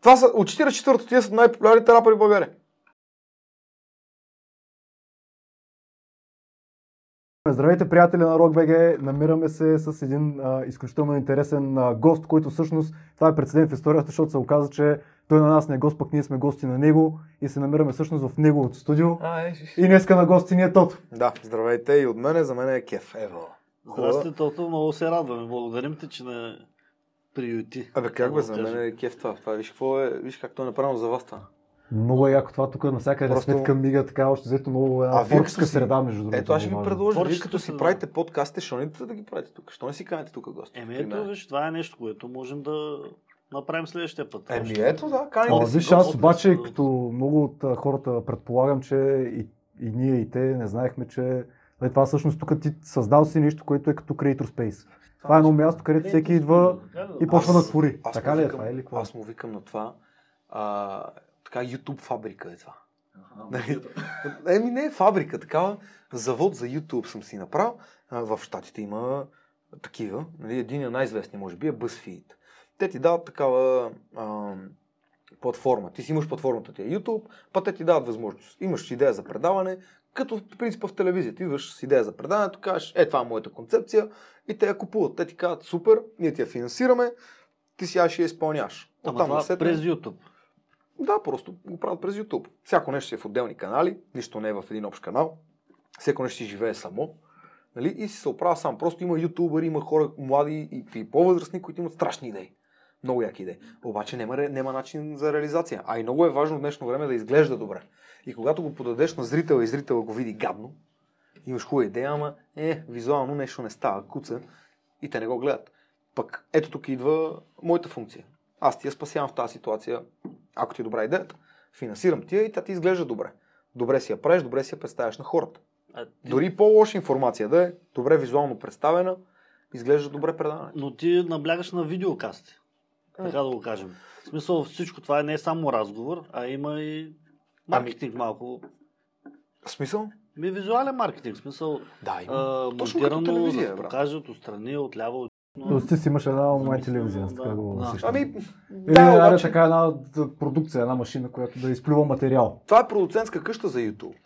Това са, от 44-то тия са най-популярните рапъри в България. Здравейте, приятели на RockBG! Намираме се с един а, изключително интересен а, гост, който всъщност това е прецедент в историята, защото се оказа, че той на нас не е гост, пък ние сме гости на него и се намираме всъщност в неговото студио. А, е, И днеска на гости ни е Тото. Да, здравейте и от мене, за мен е кеф. Ево. Здрасти, Тото, много се радваме. Благодарим ти, че не приюти. Абе, как бе, за мен е кеф това. това виж, какво е, виж как то е направено за вас това. Много е яко това тук навсякъде Просто- сметка мига, така още взето много А, една вие творческа си- среда, между другото. Ето, аз ще ви предложа, вие като си правите подкастите, що не да ги правите тук? Що не си канете тук гости? Еми, ето, виж, това е нещо, което можем да направим следващия път. Еми, ето, да, каните А, си виж, аз обаче, да- като много от а, хората предполагам, че и, и ние и те не знаехме, че нали, това всъщност тук ти създал си нещо, което е като Creator Space. Това е едно място, където всеки идва и почва да твори. Аз Така ли е това или? Аз му викам на това. А, така, YouTube фабрика е това. Нали? Еми не е фабрика, такава завод за YouTube съм си направил. А, в Штатите има такива. Нали? Един е най-известният, може би, е BuzzFeed. Те ти дават такава а, платформа. Ти си имаш платформата ти е YouTube, па те ти дават възможност. Имаш идея за предаване, като в принципа в телевизията. Идваш с идея за предаването, кажеш, е, това е моята концепция и те я купуват. Те ти казват, супер, ние ти я финансираме, ти сега ще я изпълняваш. Ама Оттам това насетне- през YouTube. да, просто го правят през YouTube. Всяко нещо си е в отделни канали, нищо не е в един общ канал. Всяко нещо си живее само. Нали? И си се оправя сам. Просто има ютубъри, има хора млади и, и по-възрастни, които имат страшни идеи. Много яки идеи. Обаче няма, няма начин за реализация. А и много е важно в днешно време да изглежда добре. И когато го подадеш на зрител и зрител го види гадно, имаш хубава идея, ама е, визуално нещо не става, куца и те не го гледат. Пък ето тук идва моята функция. Аз ти я спасявам в тази ситуация, ако ти е добра идеята. Финансирам ти я и тя ти изглежда добре. Добре си я правиш, добре си я представяш на хората. А ти, Дори по-лоша информация да е, добре визуално представена, изглежда добре предаване. Но ти наблягаш на видеокасти. Така да го кажем. В смисъл всичко това не е само разговор, а има и маркетинг малко. В смисъл? Ми визуален маркетинг, в смисъл Да, има. а, Точно като монтирано, телевизия, да се брат. покажат отстрани, отляво, от Тоест ти си имаш една онлайн телевизия, Да, така го да. Ами, Или да, обаче, така една продукция, една машина, която да изплюва материал. това е продуцентска къща за YouTube.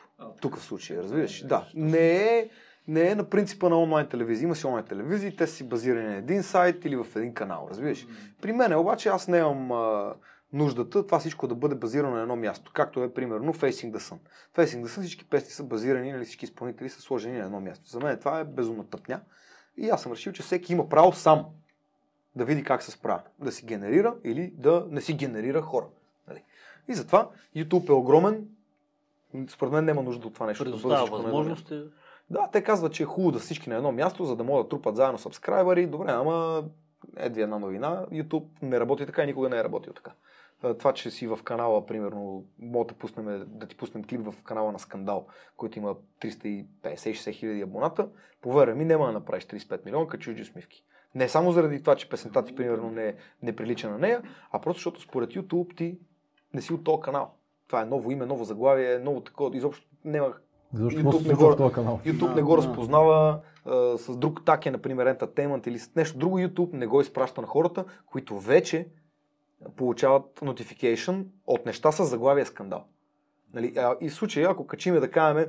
Тук в случая, разбираш? Да. Не е, не е на принципа на онлайн телевизия. Има си онлайн телевизии, те си базирани на един сайт или в един канал, разбираш? При мен обаче аз нямам а, нуждата това всичко да бъде базирано на едно място, както е примерно Facing the Sun. Facing the Sun всички песни са базирани, нали, всички изпълнители са сложени на едно място. За мен това е безумна тъпня. И аз съм решил, че всеки има право сам да види как се справя. Да си генерира или да не си генерира хора. Нали? И затова YouTube е огромен. Според мен няма нужда от това нещо. да предоставя място. възможности. Да, те казват, че е хубаво да всички на едно място, за да могат да трупат заедно сабскрайбъри. Добре, ама ви една новина. YouTube не работи така и никога не е работил така. А, Това, че си в канала, примерно, мога да, пуснем, да ти пуснем клип в канала на Скандал, който има 350-60 хиляди абоната, повярвай ми, няма да направиш 35 милиона като чужди усмивки. Не само заради това, че песента ти, примерно, не, не прилича на нея, а просто защото според YouTube ти не си от този канал. Това е ново име, ново заглавие, ново такова. Изобщо няма Защо YouTube не го- в този канал? YouTube Да, не го да. разпознава а, с друг таке, например, Entertainment или с нещо друго. YouTube не го изпраща на хората, които вече получават notification от неща с заглавия скандал. Нали? А, и в случая, ако качиме да кажем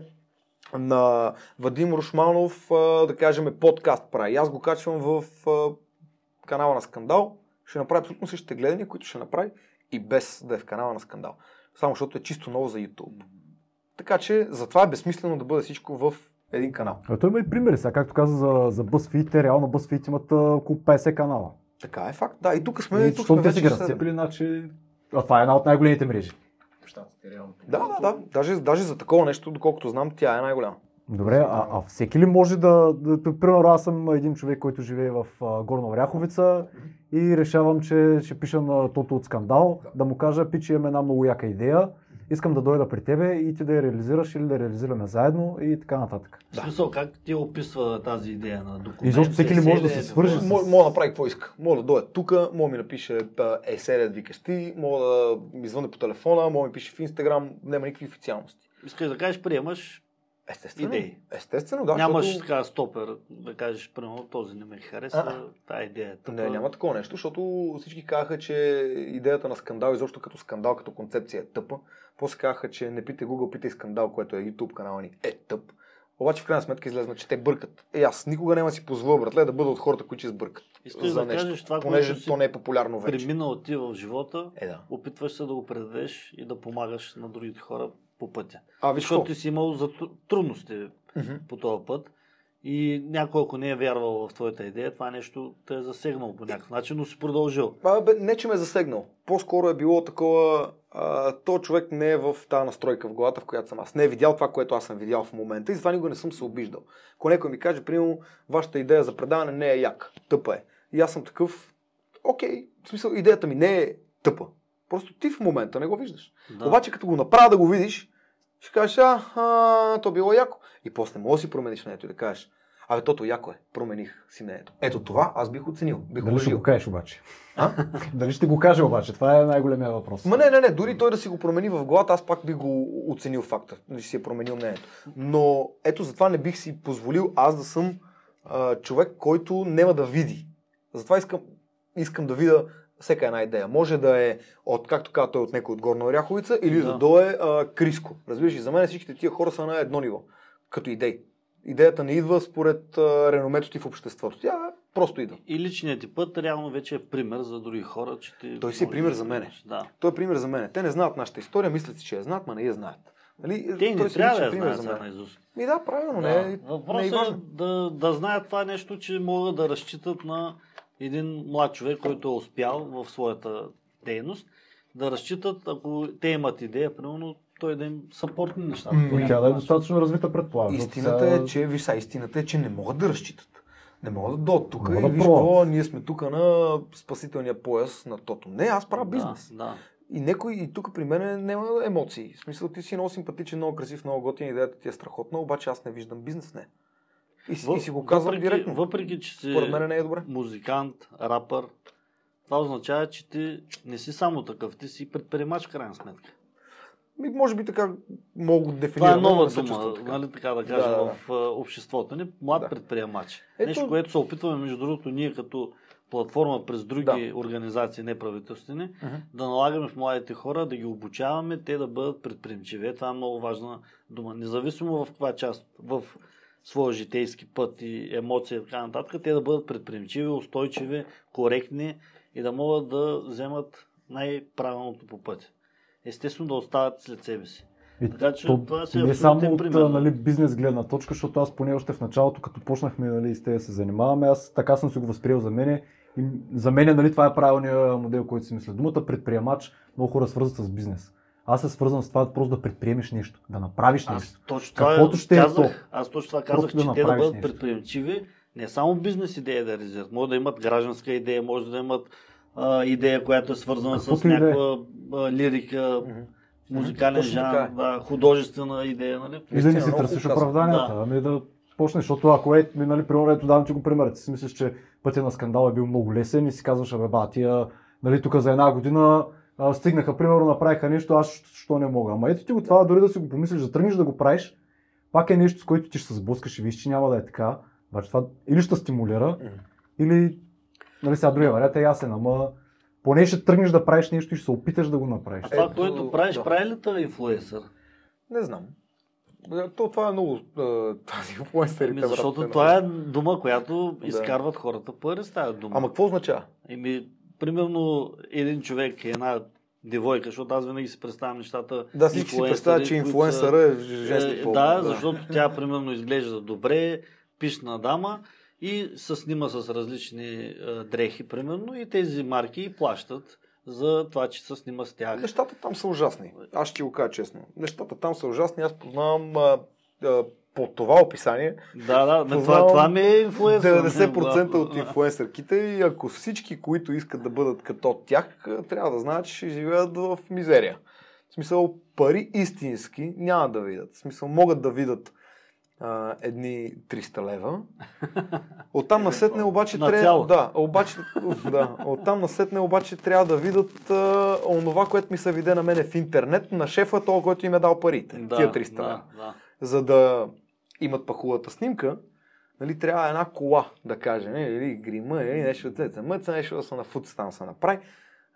на Вадим Рушманов, а, да кажем подкаст прави. Аз го качвам в а, канала на скандал, ще направи абсолютно същите гледания, които ще направи и без да е в канала на скандал. Само защото е чисто ново за YouTube. Така че затова е безсмислено да бъде всичко в един канал. А той има и примери сега, както каза за, за BuzzFeed, те реално BuzzFeed имат около 50 канала. Така е факт. Да, и тук сме. И тук защото сме те си вече ги седем. разцепили, значи... А това е една от най-големите мрежи. в щатите, реално. Да, да, да. Даже, даже за такова нещо, доколкото знам, тя е най-голяма. Добре, а, а всеки ли може да, да, да... Примерно аз съм един човек, който живее в а, Горна Оряховица и решавам, че ще пиша на Тото от скандал, да му кажа, пичи имам една много яка идея, искам да дойда при тебе и ти да я реализираш или да реализираме заедно и така нататък. В смисъл, как ти описва тази идея на документ? Изобщо всеки ли може да се свърже какво? с- Мога, да направи какво иска. Мога да дойде тук, мога да ми напише а, есе, да викаш ти, мога да ми звънне по телефона, мога да ми пише в Инстаграм, няма никакви официалности. Искаш да кажеш, приемаш Естествено. идеи. Естествено, да. Нямаш защото... така стопер, да кажеш, примерно, този не ме харесва, А-а. тази идея е тъпа. Не, няма такова нещо, защото всички казаха, че идеята на скандал, изобщо като скандал, като концепция е тъпа. После казаха, че не питай Google, питай скандал, което е YouTube канала ни, е тъп. Обаче в крайна сметка излезна, че те бъркат. Е, аз никога няма си позволя, братле, да бъда от хората, които ще сбъркат. Искаш за да нещо, кажеш това, понеже което си то не е популярно вече. Преминал ти в живота, Е, да. опитваш се да го предадеш и да помагаш на другите хора по пътя. А, виж Защото ти си имал за трудности Мгм. по този път и някой, ако не е вярвал в твоята идея, това нещо те е засегнало по някакъв начин, но си продължил. А, бе, не, че ме е засегнал. По-скоро е било такова. А, то човек не е в тази настройка в главата, в която съм аз. Не е видял това, което аз съм видял в момента и затова никога не съм се обиждал. Ако някой ми каже, примерно, вашата идея за предаване не е як, тъпа е. И аз съм такъв, окей, в смисъл, идеята ми не е тъпа. Просто ти в момента не го виждаш. Да. Обаче като го направя да го видиш, ще кажеш, а, а то било яко. И после може да си промениш мнението и да кажеш, абе, тото яко е, промених си мнението. Ето това аз бих оценил, бих Дали ще го кажеш обаче? А? Дали ще го каже обаче? Това е най-големия въпрос. Ма не, не, не, дори той да си го промени в главата, аз пак би го оценил факта, че си е променил мнението. Но ето затова не бих си позволил аз да съм а, човек, който няма да види. Затова искам, искам да видя всяка една идея. Може да е от, както каза той, от някой от Горна Оряховица, или да, Да. да дое а, Криско. Разбираш, и за мен всичките тия хора са на едно ниво, като идеи. Идеята не идва според а, реномето ти в обществото. Тя просто идва. И личният ти път реално вече е пример за други хора, че ти... Той си е пример да за мене. Да. Той е пример за мен. Те не знаят нашата история, мислят си, че я знаят, ма не я знаят. Нали? Те Той не трябва да я пример знаят за наизуст. Ми да, правилно, Да. не, е- не е Въпросът е да, да знаят това нещо, че могат да разчитат на един млад човек, който е успял в своята дейност, да разчитат, ако те имат идея, примерно, той да им съпортни нещата. Някакъв тя да е начин. достатъчно развита, предполагам. Истината е, че, виж сега, истината е, че не могат да разчитат. Не могат да дойдат тук и да виж какво, ние сме тук на спасителния пояс на тото. Не, аз правя бизнес. Да, да. И некой и тук при мен няма емоции. В смисъл, ти си много симпатичен, много красив, много готин, идеята ти е страхотна, обаче аз не виждам бизнес в нея. И, си- и си го казвам въпреки, директно. Въпреки, че си мен не е добре. музикант, рапър, това означава, че ти не си само такъв, ти си предприемач в крайна сметка. Ми, може би така мога да дефинирам. Това е но нова дума, така. нали, така да кажем, Да, да, да. в обществото ни. Млад Да. предприемач. Ето- Нещо, което се опитваме, между другото, ние като платформа през други организации неправителствени, Мгм. да налагаме в младите хора, да ги обучаваме, те да бъдат предприемчиви. Е, Това е много важна дума. Независимо в каква част, в своя житейски път и емоция и така нататък, те да бъдат предприемчиви, устойчиви, коректни и да могат да вземат най-правилното по пътя. Естествено да остават след себе си. И Така че то, това си е не само от пример, нали, бизнес гледна точка, защото аз поне още в началото, като почнахме нали, с те да се занимаваме, аз така съм си го възприел за мене. И за мен нали, това е правилният модел, който си мисля. Думата предприемач много хора свързват с бизнес. Аз се свързвам с това просто да предприемеш нещо, да направиш нещо. Аз точно това Каквото ще е казах, аз точно това казах, Просто да че те да бъдат нещо. предприемчиви, не само бизнес идея да реализират, може да имат гражданска идея, може да имат а, идея, която е свързана с Каквото да е. някаква а, лирика, Мгм. музикален Точно така жанр, е. да, художествена идея, нали? И да не си търсиш оправданията, Да. ами да почнеш, защото ако е, ми, нали, примерно, ето давам ти го пример, ти си мислиш, че пътя на скандал е бил много лесен и си казваш, абе, ба, тия, нали, тук за една година а, стигнаха, примерно, направиха нещо, аз що, не мога. Ама ето ти го това, дори да си го помислиш, да тръгнеш да го правиш, пак е нещо, с което ти ще се сблъскаш и виж, че няма да е така. Обаче това или ще стимулира, или, нали, сега другия вариант е ясен, ама поне ще тръгнеш да правиш нещо и ще се опиташ да го направиш. А това, Ето, което правиш, да. прави ли те инфлуенсър? Не знам. То, това е много тази инфлуенсърите, Ами, защото това е дума, която Да. изкарват хората пари с тази дума. Ама какво означава? Еми, примерно, един човек, една девойка, защото аз винаги си представям нещата. Да, всички си представят, че инфлуенсъра е женски Е, пол. да, защото тя примерно изглежда добре, пишна дама и се снима с различни е, дрехи, примерно, и тези марки плащат за това, че се снима с тях. Нещата там са ужасни. Аз ще ти го кажа честно. Нещата там са ужасни. Аз познавам а, а, по това описание Да, да, това, това ми е инфлуенсър. 90% от Да. инфлуенсърките и ако всички, които искат да бъдат като тях, трябва да знаят, че ще живеят в мизерия. В смисъл, пари истински няма да видят. В смисъл, могат да видят а, едни 300 лева. Оттам насетне обаче На трябва... Да, обаче, да, оттам насетне обаче трябва да видят а, онова, което ми се виде на мене в интернет, на шефа, този, който им е дал парите. Да, Тия 300 да, лева. да. за да имат пахулата снимка, нали, трябва една кола, да кажем, или грима, или нещо от мъца, нещо да се нафуца там се направи.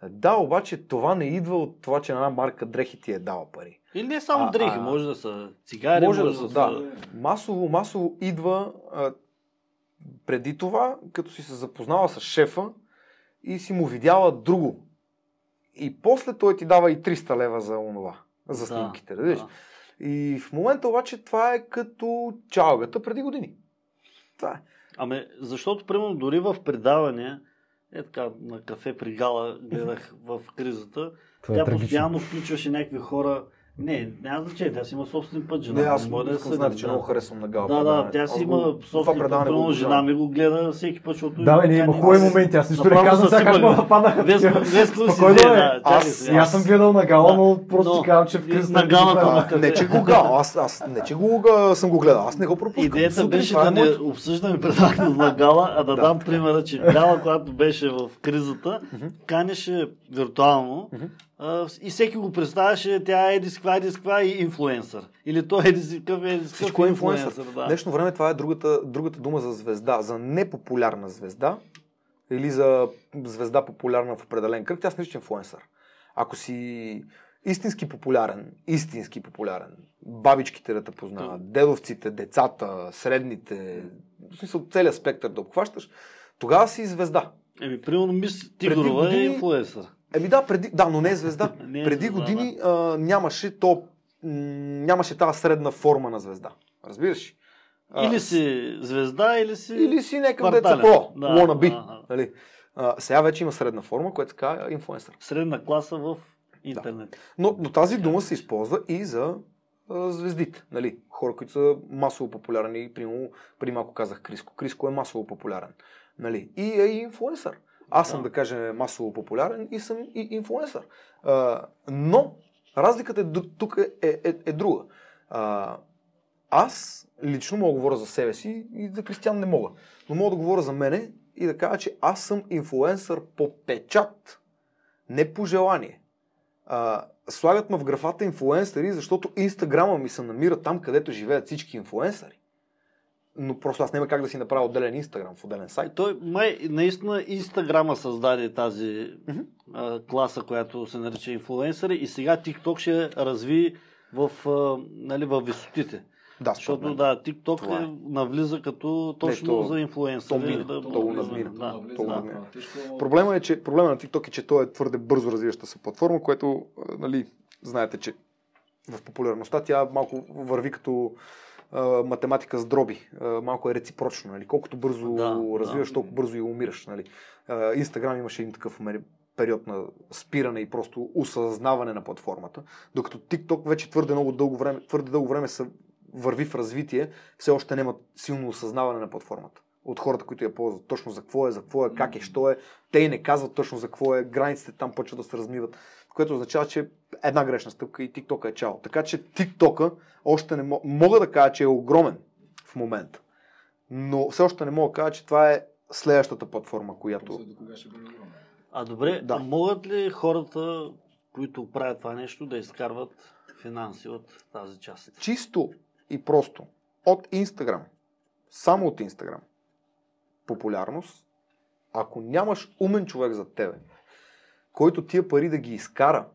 Да, обаче това не идва от това, че една марка дрехи ти е дала пари. Или не само А, дрехи, а, може да са цигари, може може, да да, са, да. Масово, масово идва а, преди това, като си се запознава с шефа и си му видяла друго. И после той ти дава и 300 лева за онова, за снимките. Да, да. И в момента обаче това е като чалгата преди години. Това е. Ами, защото, примерно, дори в предаване, е така, на кафе при Гала гледах в кризата, Това е тя трагично. постоянно включваше някакви хора. Не, няма значение, тя си има собствен път, жена. Не, аз може да да е искам знаете, че да. много харесвам на Гала. Да, да, тя си има собствен път. Примерно, жена ми го гледа всеки път, защото... Да, бе, тя има не- хубави моменти. Аз нищо не казвам сега как бе. да, Аз- сега. И аз съм гледал на Гала, но просто Но- ти казвам, че в кризата... на Галата А, на А, кафе. не, че го гледам. Аз, аз не, че го съм го гледал. Аз не го пропускам. Идеята беше да не обсъждаме предаването на Гала, а да, Да. дам примера, че Гала, когато беше в кризата, канеше виртуално и всеки го представяше, тя е с каква, с каква и инфлуенсър. Или той е какъв, с Всичко какъв е инфлуенсър. Да. Днешно време това е другата, другата дума за звезда. За непопулярна звезда или за звезда популярна в определен кръг, тя се нарича инфлуенсър. Ако си истински популярен, истински популярен, бабичките да те познават, дедовците, децата, средните, в смисъл целият спектър да обхващаш, тогава си звезда. Еми, примерно мис Тигрова години- е инфлуенсър. Еми да, преди, да, но не е звезда. Не е преди звезда, години а, нямаше то, нямаше тази средна форма на звезда. Разбираш? ли? А, Или си звезда, или си... или си някакъв деца про, Да, wannabe. да, да. Нали? А, сега вече има средна форма, която се казва инфлуенсър. Средна класа в интернет. Но, но тази дума се използва и за а, звездите. Нали? Хора, които са масово популярни. Примерно, преди малко казах Криско. Криско е масово популярен. Нали? И е и инфлуенсър. Аз съм, Да. кажем, масово популярен и съм и инфлуенсър. А, но разликата е, тук е, е, е, е друга. А, аз лично мога да говоря за себе си и за Кристиан не мога. Но мога да говоря за мене и да кажа, че аз съм инфлуенсър по печат, не по желание. А, слагат ме в графата инфлуенсъри, защото инстаграма ми се намира там, където живеят всички инфлуенсъри. Но просто аз няма как да си направя отделен инстаграм в отделен сайт. Той май наистина Инстаграма създаде тази Мгм. а, класа, която се нарича инфлуенсъри и сега TikTok ще разви в, а, нали, в висотите. Да, Защото мен. да, TikTok Това е. е, навлиза като точно то- за инфлуенсъри. то мина, да, то го да, надмина. Да, то да. надмина. Проблема е, че проблема на TikTok е, че той е твърде бързо развиваща се платформа, което, нали, знаете, че в популярността тя малко върви като а, математика с дроби. А, малко е реципрочно. Нали? Колкото бързо Да, развиваш, да. толкова бързо и умираш. Нали? А, Инстаграм имаше един такъв период на спиране и просто осъзнаване на платформата, докато TikTok вече твърде много дълго време, твърде дълго време се върви в развитие, все още няма силно осъзнаване на платформата от хората, които я ползват. Точно за какво е, за какво е, как е, що е. Те и не казват точно за какво е. Границите там почват да се размиват. Което означава, че една грешна стъпка и TikTok е чао. Така че TikTok още не мога, мога да кажа, че е огромен в момента. Но все още не мога да кажа, че това е следващата платформа, която... А добре, Да. да. могат ли хората, които правят това нещо, да изкарват финанси от тази част? чисто и просто от Инстаграм, само от Инстаграм, популярност, ако нямаш умен човек за тебе, който тия пари да ги изкара,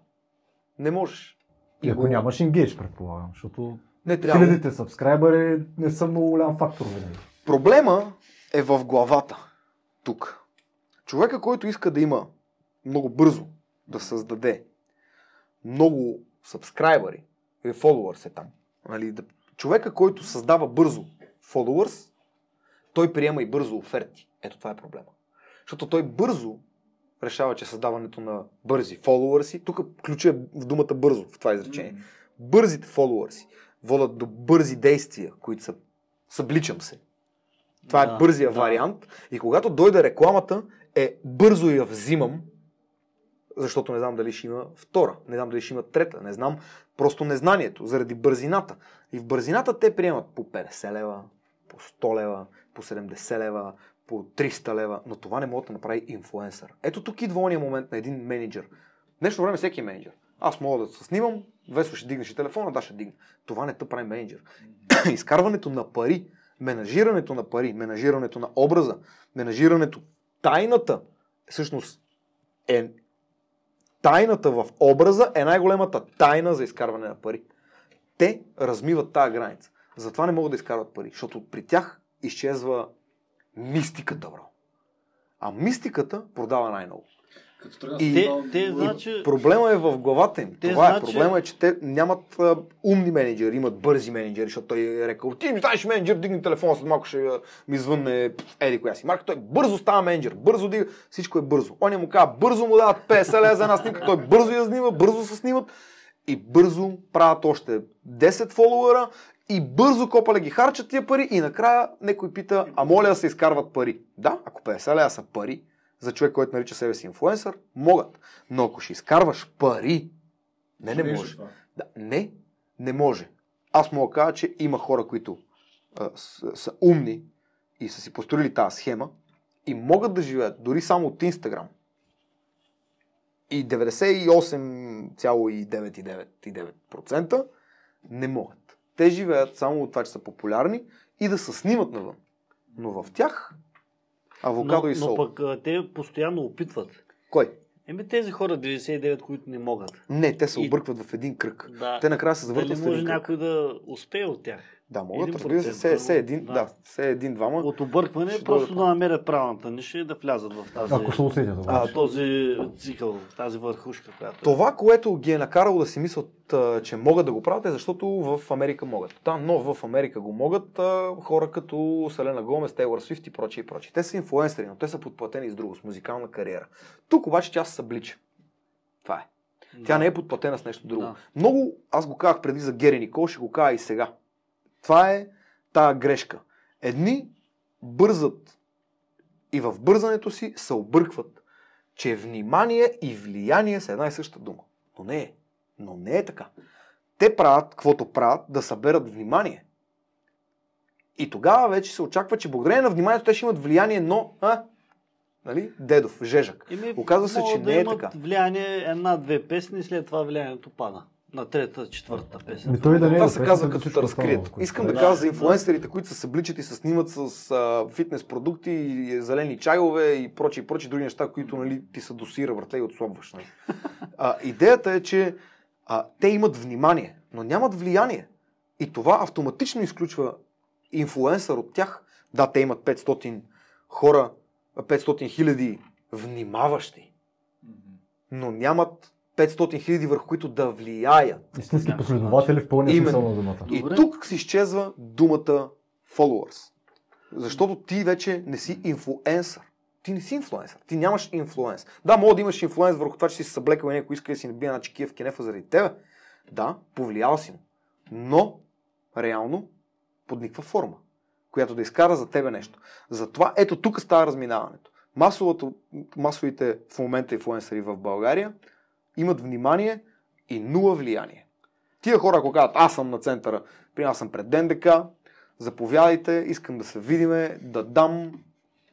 не можеш. И ако го- нямаш енгейдж, предполагам, защото не трябва. хилядите сабскрайбъри не са много голям фактор винаги. Проблема е в главата. Тук. Човека, който иска да има много бързо да създаде много сабскрайбъри или followers е там. Нали, да, човека, който създава бързо followers, той приема и бързо оферти. Ето това е проблема. Защото той бързо решава, че създаването на бързи followers, тук ключа е в думата бързо в това изречение. Бързите followers водят до бързи действия, които са събличам се. Това Да, е бързия да. вариант. И когато дойде рекламата, е бързо я взимам, защото не знам дали ще има втора, не знам дали ще има трета, не знам просто незнанието, заради бързината. И в бързината те приемат по 50 лева, по 100 лева, по 70 лева, по 300 лева, но това не може да направи инфлуенсър. Ето тук идва ония момент на един менеджер. В днешно време всеки е менеджер. Аз мога да се снимам, Весо ще дигнеш телефона, да ще дигне. Това не те прави менеджер. Изкарването на пари, менажирането на пари, менажирането на образа, менажирането, тайната, всъщност е тайната в образа е най-големата тайна за изкарване на пари. Те размиват тази граница. Затова не могат да изкарват пари, защото при тях изчезва мистиката, бро. А мистиката продава най-много. И- Те, те значи, Проблема е в главата им. Те Това е. значи- Проблема е, че те нямат а, умни менеджери, имат бързи менеджери, защото той е рекал, ти ми станеш менеджер, дигни телефона, след малко ще ми звънне еди коя си. Марка, той бързо става менеджер, бързо дига, всичко е бързо. Он му казва, бързо му дават 50 лева за една снимка, той бързо я снима, бързо се снимат и бързо правят още 10 фолуара и бързо копале ги харчат тия пари и накрая някой пита, а моля да се изкарват пари. Да, ако 50 лева са пари, за човек, който нарича себе си инфлуенсър, могат. Но ако ще изкарваш пари, не, не може. Да, не, не може. Аз мога да кажа, че има хора, които а, са, са умни и са си построили тази схема и могат да живеят дори само от Инстаграм. И 98,999% не могат. Те живеят само от това, че са популярни и да се снимат навън. Но в тях авокадо но, и сол. но пък те постоянно опитват. Кой? Еми тези хора, 99, които не могат. Не, те се И- объркват в един кръг. Да. Те накрая се Дали завъртат в може един кръг. някой да успее от тях? Да, могат, Един разбира се, все, все един, да. да, все един-двама. От объркване Ще просто да намерят правилната ниша и да влязат в тази, Ако се усетят А, този цикъл, тази върхушка, която е. Това, което ги е накарало да си мислят, че могат да го правят, е защото в Америка могат. Да, но в Америка го могат хора като Селена Гомес, Тейлор Свифт и прочие и прочие. Те са инфлуенсъри, но те са подплатени с друго, с музикална кариера. Тук обаче тя се съблича. Това е. Тя не е подплатена с нещо друго. Да. Много, аз го казах преди за Гери Никол, ще го кажа и сега. Това е тая грешка. Едни бързат и в бързането си се объркват, че внимание и влияние са една и съща дума. Но не е. Но не е така. Те правят, каквото правят, да съберат внимание. И тогава вече се очаква, че благодарение на вниманието те ще имат влияние, но, а, нали, дедов, жежък. Еми, Оказва се, че да не е така. влияние една-две песни, след това влиянието пада. На трета, четвърта песен. Ми той да не е Това да се казва да като те разкрият. Искам да е. кажа за инфлуенсерите, които се събличат и се снимат с а, фитнес продукти, и зелени чайове и прочи и прочи други неща, които нали, ти са досира, братле, и отслабваш. Нали. А, идеята е, че а, те имат внимание, но нямат влияние. И това автоматично изключва инфлуенсър от тях. Да, те имат 500 хора, 500 хиляди внимаващи, но нямат 500 хиляди върху които да влияят. Истински последователи в пълния смисъл на думата. И Добре. тук се изчезва думата followers. Защото ти вече не си инфлуенсър. Ти не си инфлуенсър. Ти нямаш инфлуенс. Да, мога да имаш инфлуенс върху това, че си съблекал и някой иска да си набие на чекия в кенефа заради тебе. Да, повлиял си му. Но, реално, под никаква форма, която да изкара за тебе нещо. Затова, ето тук става разминаването. Масовото, масовите в момента инфлуенсъри в България имат внимание и нула влияние. Тия хора, ако казват, аз съм на центъра, при аз съм пред ДНДК, заповядайте, искам да се видиме, да дам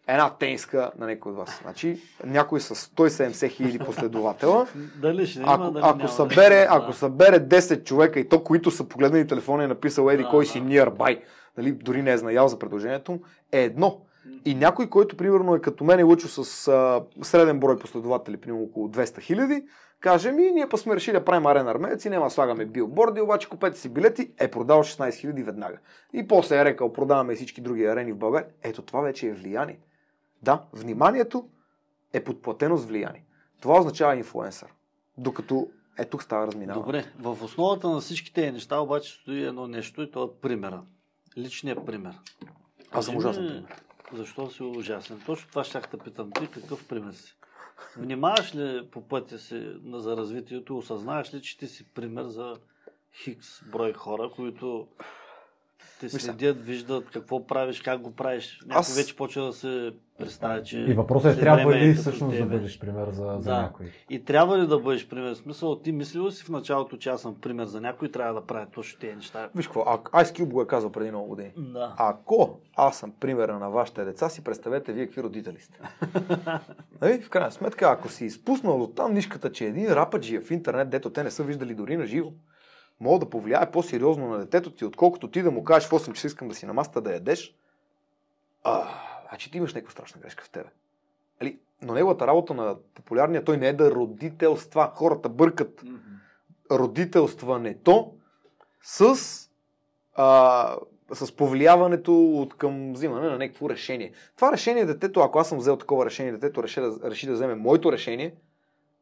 една тениска на някой от вас. Значи, някой с 170 хиляди последователа, Дали ще има, ако, дали ако, няма. събере, Да. ако събере 10 човека и то, които са погледнали телефона и е написал еди Да, кой да. си nearby, нали, дори не е знаял за предложението е едно. И някой, който примерно е като мен и Лъчо с а, среден брой последователи, примерно около 200 хиляди, каже ми, ние па сме решили да правим арена армеец и няма слагаме билборди, обаче купете си билети, е продал 16 хиляди веднага. И после е рекал, продаваме и всички други арени в България. Ето това вече е влияние. Да, вниманието е подплатено с влияние. Това означава инфлуенсър. Докато е тук става разминаване. Добре, в основата на всички тези неща обаче стои едно нещо и то е примера. Личният пример. Аз съм ужасен пример. Защо си ужасен? Точно това ще те питам. Ти какъв пример си? Внимаваш ли по пътя си за развитието? Осъзнаеш ли, че ти си пример за хикс брой хора, които те следят, виждат какво правиш, как го правиш. Някой Аз- вече почва да се представя, че... И въпросът е, трябва ли като всъщност да бъдеш пример за, за Да. някой? И трябва ли да бъдеш пример? В смисъл, ти мислил ли си в началото, че аз съм пример за някой трябва да правя точно тези неща? Виж какво, а, Ice Cube го е казал преди много години. Да. Ако аз съм примера на вашите деца, си представете вие какви родители сте. нали? В крайна сметка, ако си изпуснал от там нишката, че един рападжи е в интернет, дето те не са виждали дори на живо, мога да повлияе по-сериозно на детето ти, отколкото ти да му кажеш в 8 часа искам да си на масата да ядеш, а, значи ти имаш някаква страшна грешка в тебе. Нали? Но неговата работа на популярния, той не е да родителства. Хората бъркат родителстването с, а, с повлияването от към взимане на някакво решение. Това решение детето, ако аз съм взел такова решение, детето реши да, реши да вземе моето решение,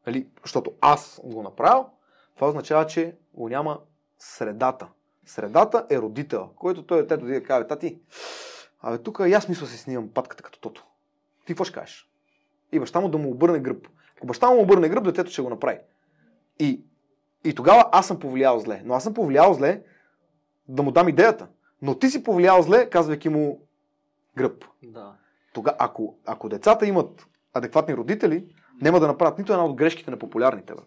нали, защото аз го направил, това означава, че го няма средата. Средата е родител, който той детето да каже, тати, абе тук и аз мисля си снимам патката като тото. Ти какво ще кажеш? И баща му да му обърне гръб. Ако баща му обърне гръб, детето ще го направи. И, и тогава аз съм повлиял зле. Но аз съм повлиял зле да му дам идеята. Но ти си повлиял зле, казвайки му гръб. Да. Тога, ако, ако децата имат адекватни родители, няма да направят нито една от грешките на популярните. Бе.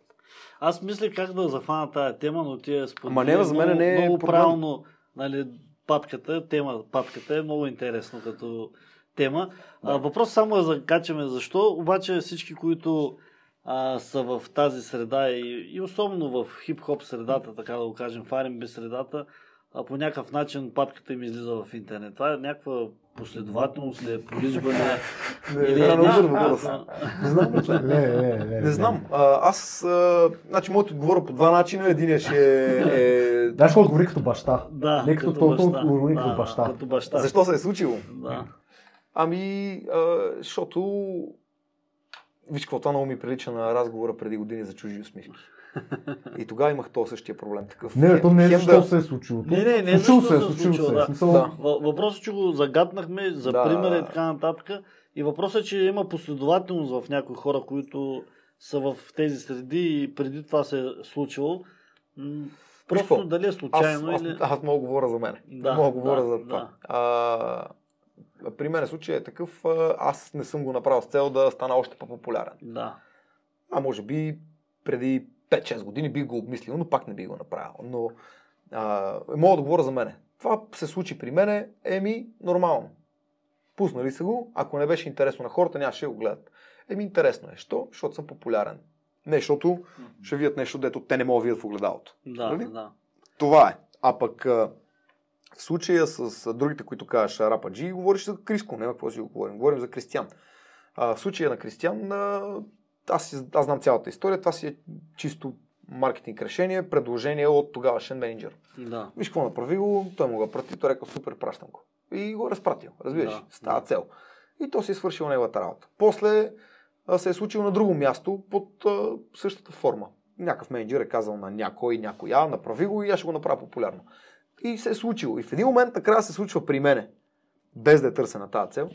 Аз мисля как да захвана тая тема, но ти е сподели Ама не, за мен не е много проблем. правилно. Нали, патката, тема, патката е много интересно като тема. А, въпрос само е за качаме защо, обаче всички, които а, са в тази среда и, и особено в хип-хоп средата, така да го кажем, в R&B средата, а, по някакъв начин патката им излиза в интернет. Това е някаква последователност ли е, полижбане или е да нещо, Не знам, не, не, не, не. Не знам. Аз, значи, моето отговоря по два начина. Единият ще е... Знаеш какво отговори като баща? Да, Не като толкова отговори като баща. Като баща. Защо се е случило? Да. Ами, а, защото... Виж какво, това много ми прилича на разговора преди години за чужи усмивки. И тогава имах то същия проблем. Такъв. Не, то не е Хем защо да- се е случило. Не, не, не случило защо се, е, се е случило случило, се. е. да. Смисъл, Да. Въ- Въпросът, че го загаднахме за Да, пример да, и да. така нататък. И въпросът е, че има последователност в някои хора, които са в тези среди и преди това се е случило. Просто какво? дали е Аз, случайно аз, или... аз мога да говоря за мен. Да, мога да говоря да, за това. А, при мен случай е такъв, аз не съм го направил с цел да стана още по-популярен. Да. А може би преди 5-6 години бих го обмислил, но пак не бих го направил. Но а, мога да говоря за мене. Това се случи при мене, еми, нормално. Пуснали са го, ако не беше интересно на хората, нямаше да го гледат. Еми, интересно е. Що? Защото съм популярен. Не, защото ще видят нещо, дето те не могат да видят в огледалото. Да, Нали? да. Това е. А пък а, в случая с другите, които кажеш Рападжи, говориш за Криско, няма какво си го говорим. Говорим за Кристиян. А, в случая на Кристиян, а, аз, аз знам цялата история, това си е чисто маркетинг решение, предложение от тогавашен менеджер. да. Виж какво направи го, той му го прати, той рекал супер, пращам го. И го е разпратил, разбираш, Да, с тази да. цел. И то си е свършил неговата работа. После а, се е случило на друго място под а, същата форма. Някакъв менеджер е казал на някой, някоя, направи го и аз ще го направя популярно. И се е случило. И в един момент накрая се случва при мене, без да е търсена тази цел.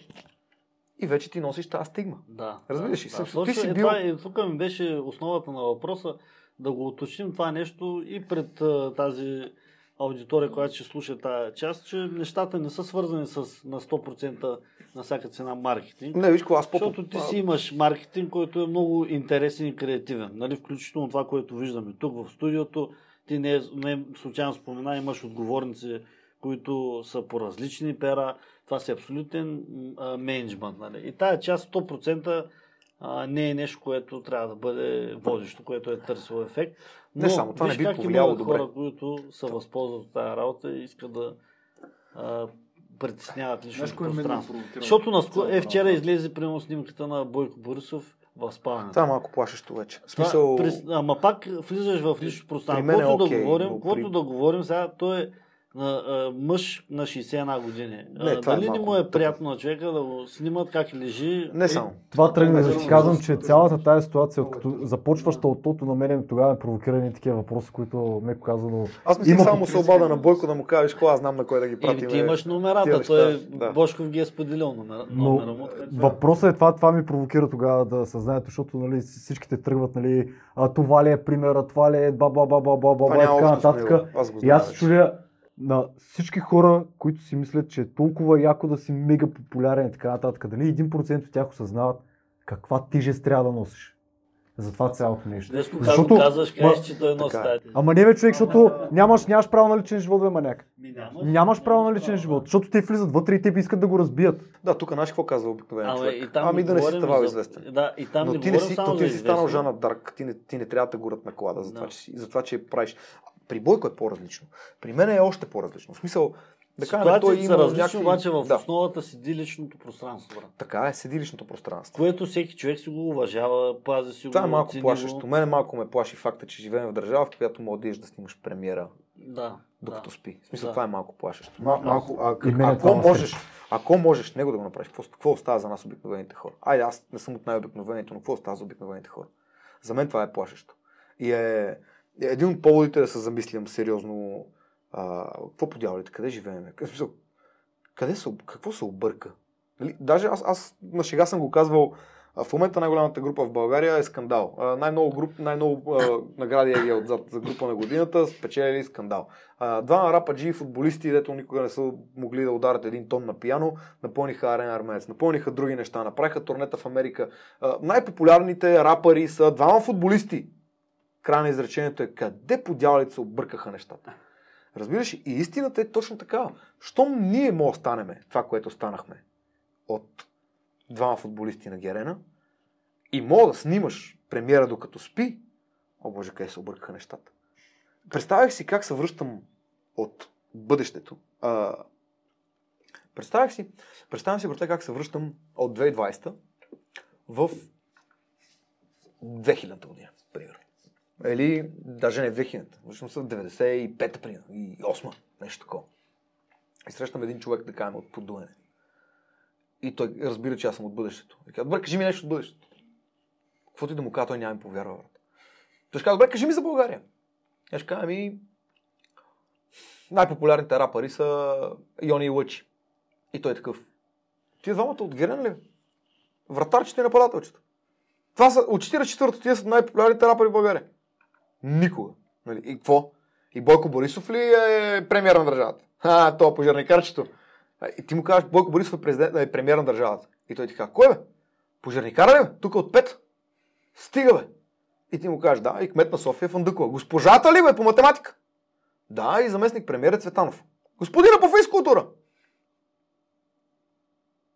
И вече ти носиш тази стигма. Да. Разбираш ли? да, да. ти си е, бил- това, е, тук ми беше основата на въпроса да го уточним това нещо и пред тази аудитория, която ще слуша тази част, че нещата не са свързани с на 100% на всяка цена маркетинг. Не, виж аз по Защото ти си имаш маркетинг, който е много интересен и креативен. Нали? Включително това, което виждаме тук в студиото. Ти не, не случайно спомена, имаш отговорници, които са по различни пера. Това си абсолютен менеджмент. Нали? И тая част 100% а, не е нещо, което трябва да бъде водещо, което е търсило ефект. Но, Не само, това не виж би как повлияло добре. хора, които се възползват от тази работа и искат да а, притесняват личното пространство. провокира? Защото наскоро, е, вчера излезе примерно снимката на Бойко Борисов в спалнята. Това е малко плашещо вече. В смисъл... през- ама пак влизаш в личното пространство. мен е Каквото окей, да говорим, при- да говорим, сега той е мъж на 61 години. Не, А, това е Дали не малко му е приятно на човека да го снимат как лежи? Не само. Това тръгна да Е, ти казвам, че цялата тази ситуация, като започваща от тото, на мен тогава ме провокирани такива въпроси, които меко казано. Аз мислих Има само се обада на. Бойко да му кажеш, аз знам на кой да ги Или пратим. ти имаш номерата, той да. Бошков ги е споделил номера, Но номера му. въпросът е това, това ми провокира тогава да съзнаете, защото нали, всичките тръгват, нали, а, това ли е примера, това ли е ба ба ба ба ба ба Това ба и така нататък. Аз И чудя, на всички хора, които си мислят, че е толкова яко да си мега популярен и така нататък, дали 1% от тях осъзнават каква тежест трябва да носиш. За това цялото нещо. Днес, когато Защото- казваш, кажеш, че той носи е. тази. Ама не бе човек, защото нямаш, нямаш право на личен живот, бе, маняк. Нямаш. Нямаш право на личен живот, защото те влизат вътре и те искат да го разбият. Да, тук знаеш какво казва обикновено Ама човек? и там ами да не си ставал за- известен. Да, и там Но не ти не си, само то за ти си станал. Жана Дарк, ти не, ти не трябва да горят на колада, за, това, че, за това, че правиш. При Бойко е по-различно. При мен е още по-различно. В смисъл, да кажем, той има различни, някакви... обаче в да, основата седи личното пространство. Брат. така е, седилищното пространство. Което всеки човек си го уважава, пази си Това го. е малко цени плашещо. Го. Мене малко ме плаши факта, че живеем в държава, в която можеш да снимаш премиера Да. докато да. спи. В смисъл, Да. това е малко плашещо. Мал, малко, а, мен е ако, това можеш, ако можеш него да го направиш, какво, какво остава за нас обикновените хора? Айде, аз не съм от най-обикновените, но какво остава за обикновените хора? За мен това е плашещо. И е един от поводите да се замислям сериозно а, какво по дяволите, къде живеем? Къде се, какво се обърка? Нали? Даже аз, аз на шега съм го казвал, в момента най-голямата група в България е скандал. А, най-много, груп, най-много а, награди е отзад за група на годината, спечелили скандал. А, двама рападжи футболисти, дето никога не са могли да ударят един тон на пияно, напълниха арена армеец, напълниха други неща, направиха турнета в Америка. А, най-популярните рапъри са двама футболисти. Край на изречението е къде по дяволите се объркаха нещата. Разбираш, и истината е точно такава. Щом ние може да станеме това, което станахме от двама футболисти на Герена и мога да снимаш премиера докато спи, о боже, къде се объркаха нещата. Представях си как се връщам от бъдещето. А, представях си, представям си, брате, как се връщам от 2020 в 2000 година, примерно. Или даже не 2000, връщам се в 95-та, примерно, и 8 нещо такова. И срещам един човек, да кажем, от подуене. И той разбира, че аз съм от бъдещето. И казва, добре, кажи ми нещо от бъдещето. Каквото и да му кажа, той няма ми повярва. брат. Той ще казва, добре, кажи ми за България. Аз ще кажа, ми, най-популярните рапъри са Йони и Лъчи. И той е такъв. Тия двамата от Герен ли? Вратарчета и нападателчета. Това са, от 44-то тия са най-популярните рапъри в България. Никога. Нали? И какво? И Бойко Борисов ли е премьер на държавата? А, то пожарникарчето. И ти му казваш, Бойко Борисов е, президент, е премьер на държавата. И той ти казва, кой бе? Пожарникара ли бе? Тук от пет. Стига бе. И ти му кажеш, да, и кмет на София Фандъкова. Госпожата ли бе по математика? Да, и заместник премьер е Цветанов. Господина по физкултура.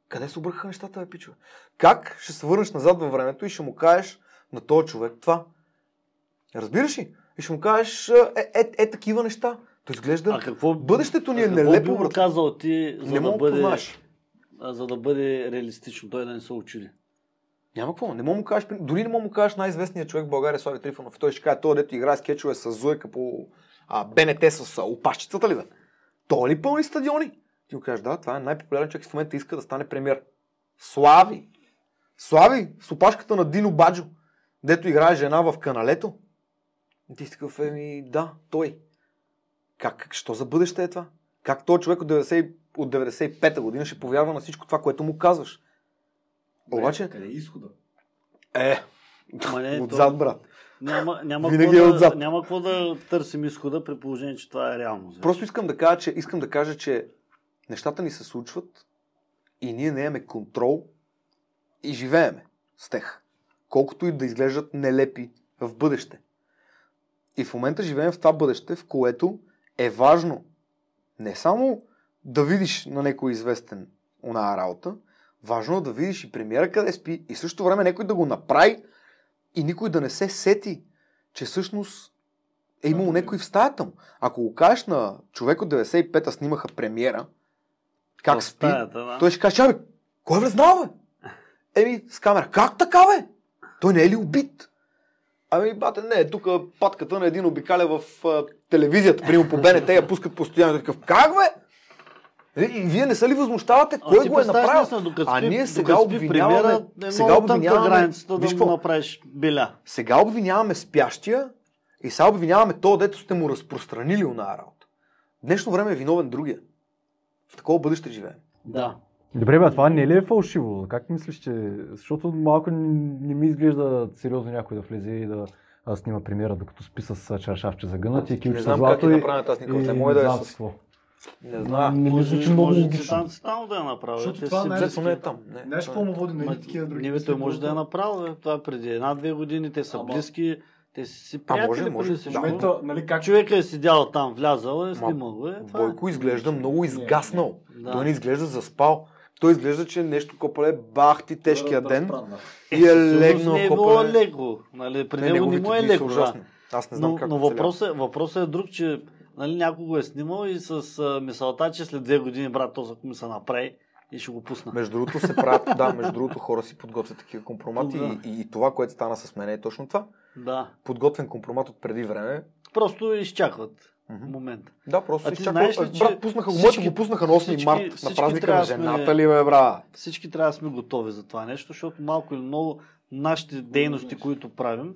Къде се объркаха нещата, бе, пичове? Как ще се върнеш назад във времето и ще му кажеш на този човек това? Разбираш ли? И ще му кажеш е, е, е, такива неща. То изглежда... А какво, Бъдещето ни е а какво нелепо, казал ти, за Не да, да бъде, познаеш. а, за да бъде реалистично, той да не се очуди? Няма какво. Не мога му кажеш, дори не мога му кажеш най-известният човек в България, Слави Трифонов. Той ще каже, той дето играе скетчове с Зуека по а, БНТ с а, опашчицата ли бе? Той ли пълни стадиони? Ти му кажеш, да, това е най-популярен човек в момента иска да стане премьер. Слави! Слави! С опашката на Дино Баджо, дето играе жена в каналето. Ти си такъв, еми, да, той. Как, що за бъдеще е това? Как този човек от, 90, от 95-та година ще повярва на всичко това, което му казваш? Обаче, Къде е изхода? е, Ма не, отзад, то- брат. Няма, няма, Винаги какво е да, отзад. няма какво да търсим изхода при положение, че това е реално. Просто искам да кажа, че, искам да кажа, че нещата ни се случват и ние не имаме контрол и живееме с тях. Колкото и да изглеждат нелепи в бъдеще. И в момента живеем в това бъдеще, в което е важно не само да видиш на някой известен она работа, важно е да видиш и премиера къде спи и в същото време някой да го направи и никой да не се сети, че всъщност е имало някой в стаята му. Ако го кажеш на човек от 95-та снимаха премиера, как В спи, стаята, да. той ще каже, абе, кой е влезнал, бе? Еми, с камера. Как така, бе? Той не е ли убит? Ами, бате, не, тук патката на един обикаля в а, телевизията, примерно по БНТ, я пускат постоянно. Такъв, как, бе? Е, И вие не се ли възмущавате? А Кой ти го е направил? наистина, докато А ние сега обвиняваме- е сега обвиняваме- границата да му направиш беля. Сега обвиняваме спящия и сега обвиняваме то, дето сте му разпространили оная работа. Днешно време е виновен другия. В такова бъдеще живеем. Да. Добре, бе, това не ли е фалшиво? Как мислиш, че... Защото малко не, не ми изглежда сериозно някой да влезе и да а, снима премиера, докато спи с а, чаршавче загънати и Не килче с знам как е злато и, направена тази снимка. Не може да е знам с... какво. Не знам. Не ми звучи много може логично. Цветанов да е направил. Защото Те това си най- не е там. Не. Знаеш какво му води на такива други? Не, бе, той може да е направил. бе. Това е преди една-две години. Те са близки. Те си А, приятели може, преди може. Всичко. момента, нали, как Човека е седял там, влязал, е снимал. Е, това е. Бойко изглежда много изгаснал. Да. Той не изглежда заспал. Той изглежда, че нещо копале бах ти тежкия ден Разпрадна. и е Сигурно легнал не е било копале. леко. Нали, при Не, него не му е леко. Да. Аз не знам Но, как но въпросът, въпросът е друг, че нали, някой го е снимал и с а, мисълта, че след две години, брат, този ми се направи и ще го пусна. Между другото се правят, да, между другото хора си подготвят такива компромати Да. и, и, това, което стана с мен е точно това. Да. Подготвен компромат от преди време. Просто изчакват Мгм. момент. Да, просто А ти изчаква. знаеш ли, Брат, че пуснаха го, всички- го пуснаха на 8 всички- март на празника на да сме- жената ли, бе, бра? Всички трябва да сме готови за това нещо, защото малко или много нашите дейности, които правим,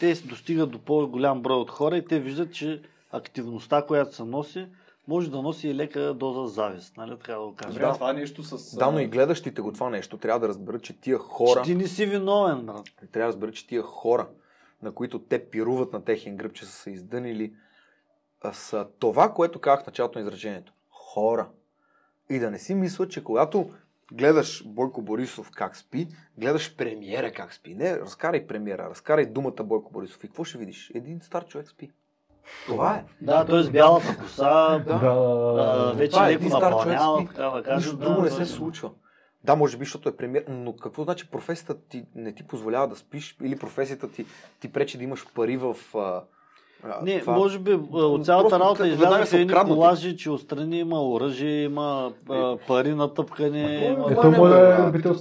те достигат до по-голям брой от хора и те виждат, че активността, която се носи, може да носи и лека доза завист, нали, така да го кажем. Добре, това нещо с... Да, но и гледащите го това нещо трябва да разберат, че тия хора, Че ти не си виновен, брат. трябва да разберат, че тия хора, на които те пируват на техен гръб, че са се издънили, са това, което казах в началото на изречението. Хора. И да не си мисля, че когато гледаш Бойко Борисов как спи, гледаш премиера как спи. Не, разкарай премиера, разкарай думата Бойко Борисов. И какво ще видиш? Един стар човек спи. Това е. Да, той с бялата коса, Да. а, вече е, леко един стар човек напълнява, спи. така да кажем. Нищо да, друго не се случва. Да, може би, защото е премиер, но какво значи професията ти не ти позволява да спиш или професията ти, ти пречи да имаш пари в... А, Не, това? може би от цялата работа са едни колажи, че отстрани има оръжие, има а, пари на тъпкане. Ето му е любител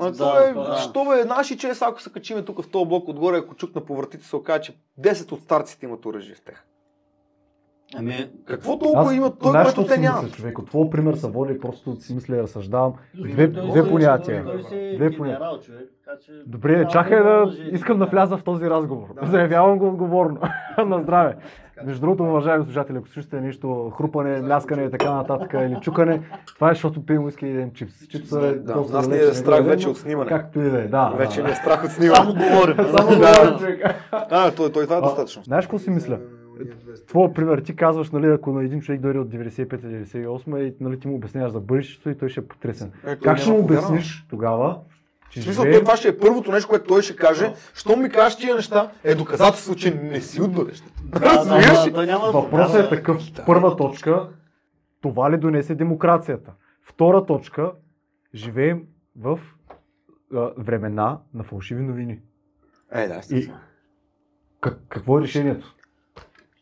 Да, да, е. Що бе, наши че ако се качиме тук в този блок отгоре, ако чукна по вратите, се окаже, че 10 от старците имат оръжие в тях. Ами, Какво толкова имат той, знаеш което те нямат? мисля, човек? От твой пример са води, просто си мисля и разсъждавам. Две, той две понятия. Той Две понятия. Добре, чакай да... Искам да вляза в този разговор. Заявявам го отговорно. На здраве. Между другото, уважаеми служатели, ако слушате нещо, хрупане, мляскане и така нататък, или чукане, това е защото пием уиски и един чипс. Чипса е Да, доста нас ни е страх не вече от снимане. Както и да е, да. Вече ни е страх от Само снимане. говорим. Само Да. говоря, човек. А, той, той това е достатъчно. Знаеш какво си мисля? Твоя пример, ти казваш, нали, ако на един човек дойде от 95-98 и нали, ти му обясняваш за бъдещето и той ще е потресен. Е, Как ще му повярва. обясниш тогава, че В смисъл, живее- той това ще е първото нещо, което той ще каже. Що ми кажеш тия неща, е доказателство, че не си от бъдещето. Да, да, да, Въпросът е такъв. Първа точка, това ли донесе демокрацията? Втора точка, живеем в а, времена на фалшиви новини. Е, да, И как, какво е решението?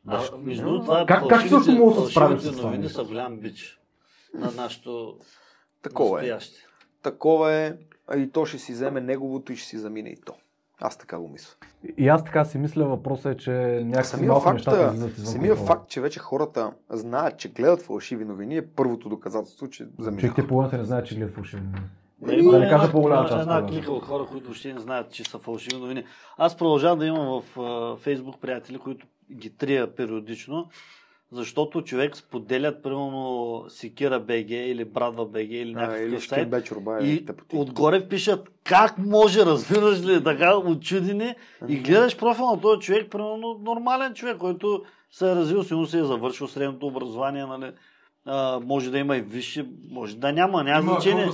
А, Между това е Как- как също мога да се справим с това новини са голям бич на нашето Такова е. настояще. Такова е. И то ще си вземе неговото и ще си замине и то. Аз така го мисля. И аз така си мисля, въпросът е, че някакси Самия малко факт, нещата самия контрол. факт, че вече хората знаят, че гледат фалшиви новини е първото доказателство, че заминаха. Човек те половината не знаят, че гледат фалшиви новини. Да, има Да не една, кажа по-голяма част, Една клика от хора, които въобще не знаят, че са фалшиви новини. Аз продължавам да имам в Фейсбук приятели, които ги трия периодично, защото човек споделят, примерно, Секира БГ или Брадва БГ или някакъв сайт. Е И тъпоти. отгоре пишат как може, разбираш ли, така очудени и гледаш профил на този човек, примерно нормален човек, който се е развил, сигурно се е завършил средното образование, нали, а, може да има и висше, може да няма, няма значение.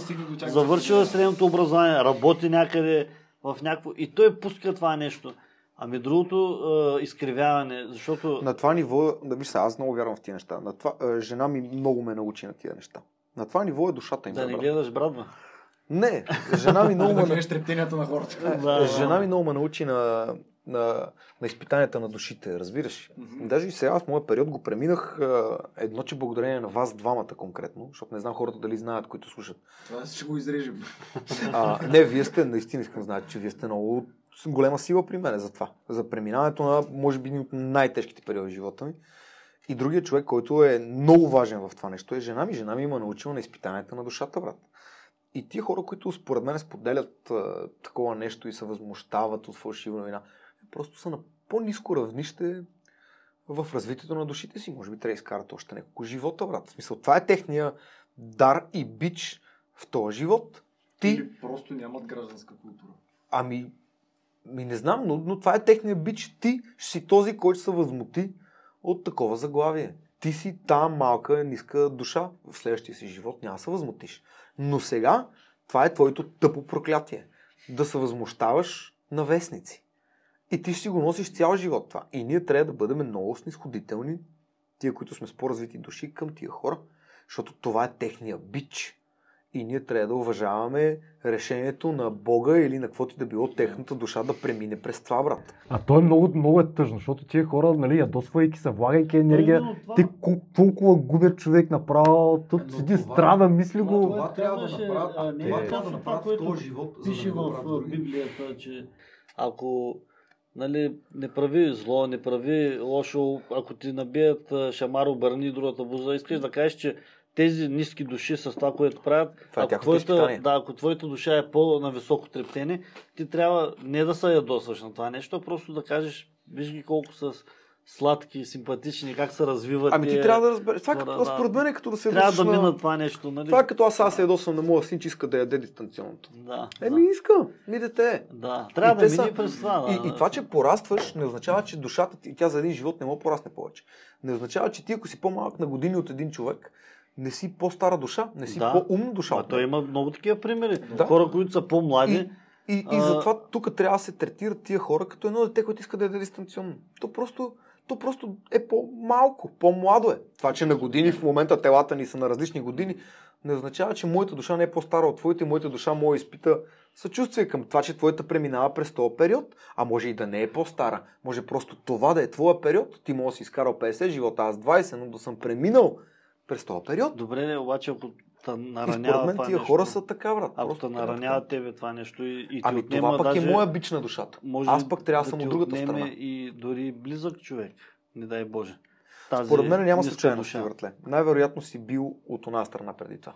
Завършил е средното образование, работи някъде в някакво... И той пуска това нещо. Ами другото а, изкривяване, защото... На това ниво, да виж сега, аз много вярвам в тия неща. На това, а, жена ми много ме научи на тия неща. На това ниво е душата им. Да не брат. гледаш брадва. Не, жена ми много Да гледаш трептенията на хората. Да, жена ми много ме научи на, на, на изпитанията на душите, разбираш. Даже и сега в моя период го преминах едно, че благодарение на вас двамата конкретно, защото не знам хората дали знаят, които слушат. Това ще го изрежем. А, не, вие сте, наистина искам да знаете, че вие сте много голема сила при мен за това. За преминаването на, може би, от най-тежките периоди в живота ми. И другият човек, който е много важен в това нещо, е жена ми. Жена ми има научила на изпитанията на душата, брат. И тия хора, които според мен споделят а, такова нещо и се възмущават от фалшива новина, просто са на по-низко равнище в развитието на душите си. Може би трябва да изкарат още няколко живота, брат. В смисъл, това е техния дар и бич в този живот. Ти Или просто нямат гражданска култура. Ами, ми не знам, но, но това е техния бич. Ти ще си този, който се възмути от такова заглавие. ти си та малка, ниска душа. В следващия си живот няма да се възмутиш. Но сега това е твоето тъпо проклятие. Да се възмущаваш на вестници. И ти ще си го носиш цял живот това. И ние трябва да бъдем много снисходителни, тия, които сме с по-развити души, към тия хора, защото това е техния бич. И ние трябва да уважаваме решението на Бога или на каквото и да било техната душа да премине през това, брат. А то е много, много е тъжно, защото тия хора, нали, ядосвайки се, влагайки енергия, това- те кол- толкова губят човек направо, тут Но седи това- страда, мисли това- го. това трябва да направят- а, не, това е трябва да това, направят което в този живот, Пише в. Библията, че ако нали, не прави зло, не прави лошо, ако ти набият шамар, обърни другата буза, искаш да кажеш, че тези ниски души с това, което правят, Това е ако, тяхното изпитание. да, ако твоята душа е по-на високо трептение, ти трябва не да се ядосваш на това нещо, а просто да кажеш, виж ги колко са сладки, симпатични, как се развиват. Ами ти тия- трябва да разбереш. Това е като, да. според мен е като да се Трябва да на- мина това нещо, нали? Това е като аз сега се ядосвам на моя син, че иска да яде дистанционното. Да, Еми иска, ми дете. да. Трябва И да мини са- през това. Да, И, и това, че порастваш, не означава, че душата ти, тя за един живот не може да порасне повече. Не означава, че ти, ако си по-малък на години от един човек, не си по-стара душа, не си Да. по-умна душа. А той има много такива примери. Да. Хора, които са по-млади. И, и, и А- затова тук трябва да се третират тия хора като едно дете, което иска да яде дистанционно. То просто, то просто е по-малко, по-младо е. Това, че на години в момента телата ни са на различни години, не означава, че моята душа не е по-стара от твоите, моята душа може изпита съчувствие към това, че твоята преминава през този период, а може и да не е по-стара. Може просто това да е твоя период. Ти може да си изкарал 50 живота, аз 20, но да съм преминал през този период. Добре, не, обаче ако И наранява според мен това тия нещо, хора са така, брат. Ако те наранява така. тебе това нещо и, и ти Ами отнема това пък даже, е моя бич на душата. може Аз пък трябва да съм от другата страна. и дори близък човек, не дай Боже. Тази Според мен няма случайност, братле. Най-вероятно си бил от една страна преди това.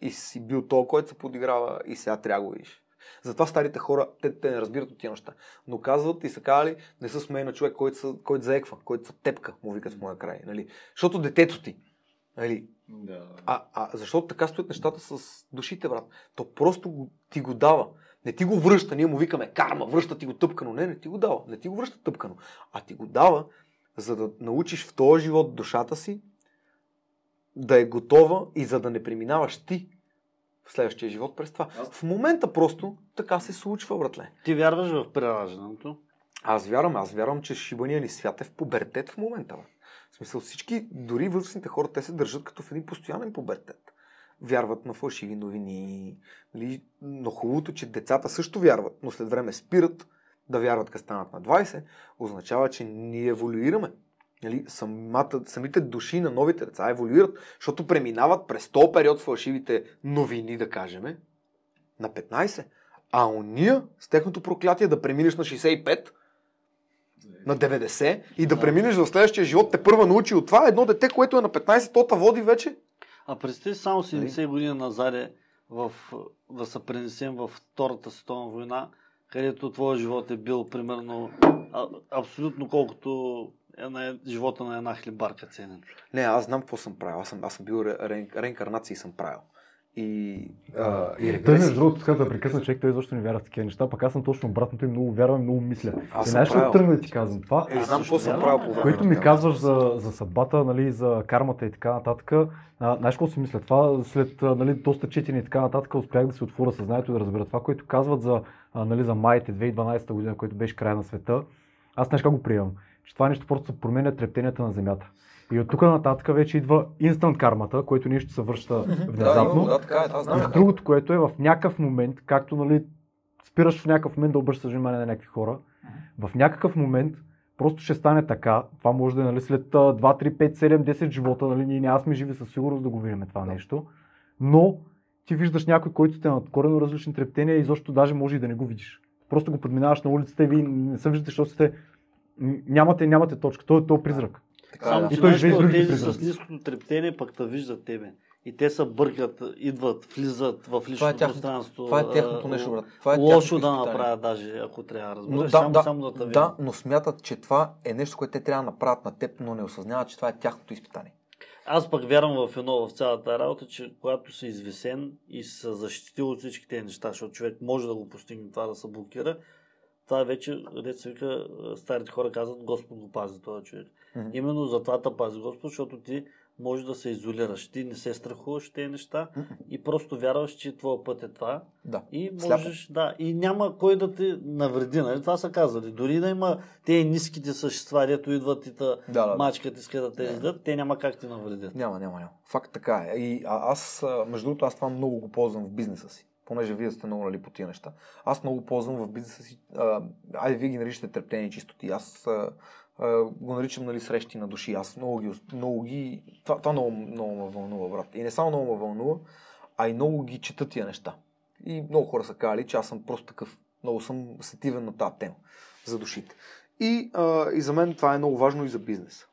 И си бил то, който се подиграва и сега трябва го видиш. Затова старите хора, те, те не разбират от тия неща. Но казват и са казали, не са смея на човек, който, са, който заеква, който са тепка, му викат в моя край. Нали? Защото детето ти. Нали? Да. А, а защото така стоят нещата с душите, брат. То просто го, ти го дава. Не ти го връща, ние му викаме карма, връща ти го тъпкано. Не, не ти го дава. Не ти го връща тъпкано. А ти го дава, за да научиш в този живот душата си да е готова и за да не преминаваш ти в следващия живот през това. Аз- В момента просто така се случва, братле. Ти вярваш в прераждането? Аз вярвам, аз вярвам, че шибания ни свят е в пубертет в момента. Бе. В смисъл всички, дори възрастните хора, те се държат като в един постоянен пубертет. Вярват на фалшиви новини. Нали? Но хубавото, че децата също вярват, но след време спират да вярват, като станат на 20, означава, че ние еволюираме. Нали? Самата, самите души на новите деца еволюират, защото преминават през този период с фалшивите новини, да кажем, на 15. А уния, с техното проклятие да преминеш на 65, на 90 и да, преминеш в следващия живот, те първа научи от това. Едно дете, което е на 15, то та води вече. А представи само Нали? 70 години назад в, да се пренесем в Втората световна война, където твоя живот е бил примерно а, абсолютно колкото е на живота на една хлебарка ценен. Не, аз знам какво съм правил. Аз съм, аз съм бил ре, ре, реинкарнации съм правил. И, а, и Той регресии. между другото, така да прекъсна човек, той изобщо не вярва в такива неща, пък аз съм точно обратното и много вярвам и много мисля. Аз и съм знаеш ли тръгна да ти казвам това? Е, знам какво съм правил по време Което ми казваш за, за съдбата, нали, за кармата и така нататък, а, знаеш какво си мисля? Това след нали, доста четене и така нататък успях да си отворя съзнанието и да разбера това, което казват за, нали, за маите 2012 година, който беше края на света. Аз знаеш как го приемам? Че това нещо просто се променя трептенията на Земята. И от тук нататък вече идва инстант кармата, който нещо се връща внезапно. да, така е, аз знам. И другото, което е в някакъв момент, както нали, спираш в някакъв момент да обръщаш внимание на някакви хора, в някакъв момент просто ще стане така. Това може да е нали, след а, 2, 3, 5, 7, 10 живота. Нали, ние няма сме живи със сигурност да го видим това нещо. Но ти виждаш някой, който сте на корено различни трептения и защо даже може и да не го видиш. Просто го подминаваш на улицата и вие не се виждате, защото сте... Нямате, нямате точка. Той е то призрак. Така е, Само, да. че той знаеш тези с ниското трептение пък те виждат тебе. И те се бъркат, идват, влизат в личното Това е тяхното- пространство. Това е тяхното нещо, брат. Това е Лошо да направят даже, ако трябва, разбираш. Но, да, само, да, само да видят. да, но смятат, че това е нещо, което те трябва да направят на теб, но не осъзнават, че това е тяхното изпитание. Аз пък вярвам в едно в цялата работа, че когато си извисен и се защитил от всички тези неща, защото човек може да го постигне това да се блокира, това е вече, деца вика, старите хора казват, Господ го пази този човек. Мгм. Именно затова те пази Господ, защото ти можеш да се изолираш. Ти не се страхуваш тези неща и просто вярваш, че твоя път е това. Да. И Сляпо. можеш, да, и няма кой да те навреди, нали? Това са казали. Дори да има тези ниските същества, дето идват и та Да, да. мачкат, искат да те издат, те няма как те навредят. Няма, няма, няма. Факт така е. И а, аз, между другото, аз това много го ползвам в бизнеса си. Понеже вие сте много нали, по тия неща. Аз много ползвам в бизнеса си. А, айде, вие ги наричате трептение и чистоти. Аз а, го наричам нали, срещи на души. Аз много ги, много ги това, това много, много ме вълнува, брат. И не само много ме вълнува, а и много ги чета тия неща. И много хора са казали, че аз съм просто такъв. Много съм сетивен на тази тема за душите. И, а, и за мен това е много важно и за бизнеса.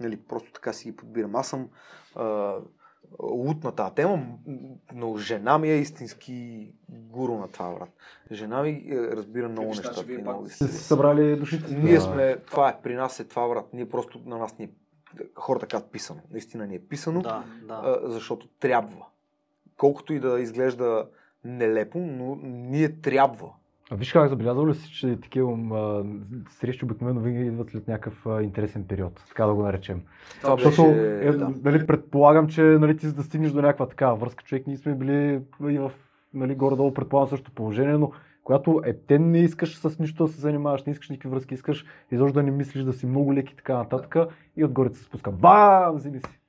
Нали, просто така си ги подбирам. Аз съм а, на тази тема, но жена ми е истински гуру на това, брат. Жена ми е, разбира много виж, неща. значи вие пак много ги Сте събрали душите. Ние Да. сме, това е, при нас е това, брат. Ние просто на нас ни хората казват писано. Наистина ни е писано, Да, да. защото трябва. Колкото и да изглежда нелепо, но ние трябва. А виж как забелязал ли си, че такива а, срещи обикновено винаги идват след някакъв а, интересен период, така да го наречем. Това Защото, беше, е, да. нали, предполагам, че нали, ти за да стигнеш до някаква такава връзка, човек, ние сме били и в нали, горе-долу предполагам също положение, но когато е, те не искаш с нищо да се занимаваш, не искаш никакви връзки, искаш изобщо да не мислиш да си много леки и така нататък и отгоре се спуска. Бам! Вземи си.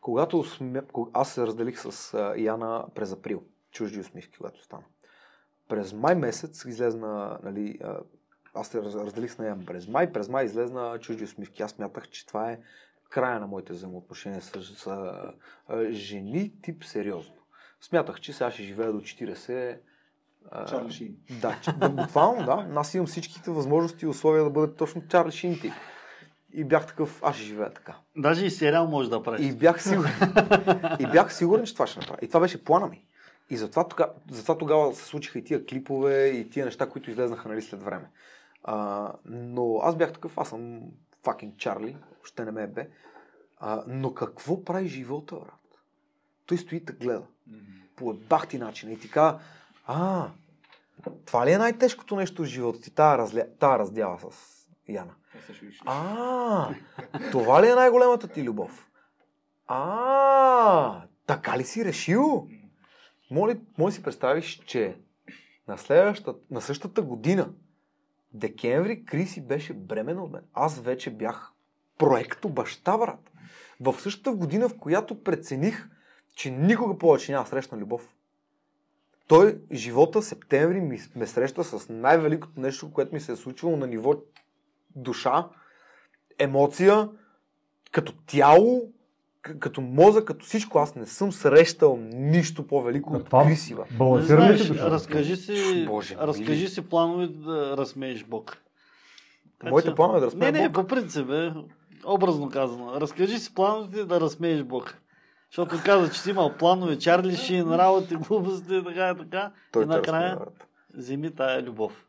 Когато сме, аз се разделих с Яна през април, чужди усмивки, когато стана. През май месец излезна, нали, а, аз се раз- разделих с нея през май, през май излезна чужди усмивки. Аз мятах, че това е края на моите взаимоотношения с, с а, жени тип сериозно. Смятах, че сега ще живея до 40. а, Чарли Шин. Да, да, буквално, да. Аз имам всичките възможности и условия да бъда точно Чарли Шин тип. И бях такъв, аз ще живея така. Даже и сериал може да правиш. И бях сигурен. и бях сигурен, че това ще направя. И това беше плана ми. И затова тогава, затова тогава се случиха и тия клипове, и тия неща, които излезнаха нали, след време. А, но аз бях такъв, аз съм fucking Чарли, ще не ме е бе. А, но какво прави живота, брат? Той стои и те гледа. По бахти начин. И ти казва, а, това ли е най-тежкото нещо в живота ти? Тая, разля... тая раздяла с Яна. А, това ли е най-големата ти любов? А, така ли си решил? Моли, може си представиш, че на, следващата, на същата година, декември, Криси беше бременна от мен. Аз вече бях проекто баща, брат. В същата година, в която прецених, че никога повече няма срещна любов. Той, живота, септември, ми, ме среща с най-великото нещо, което ми се е случило на ниво душа, емоция, като тяло, като мозък, като всичко. Аз не съм срещал нищо по-велико от това- Криси, бе. Не Балансира ли разкажи си, Боже, разкажи си планове да разсмееш Бог. Така Моите че- планове да разсмея Не, не, Бог? по принцип, е, образно казано. Разкажи си плановете да разсмееш Бог. Защото каза, че си имал планове, Чарли Шин, работи, глупости, така и така. Той и накрая разсмея, вземи тая любов.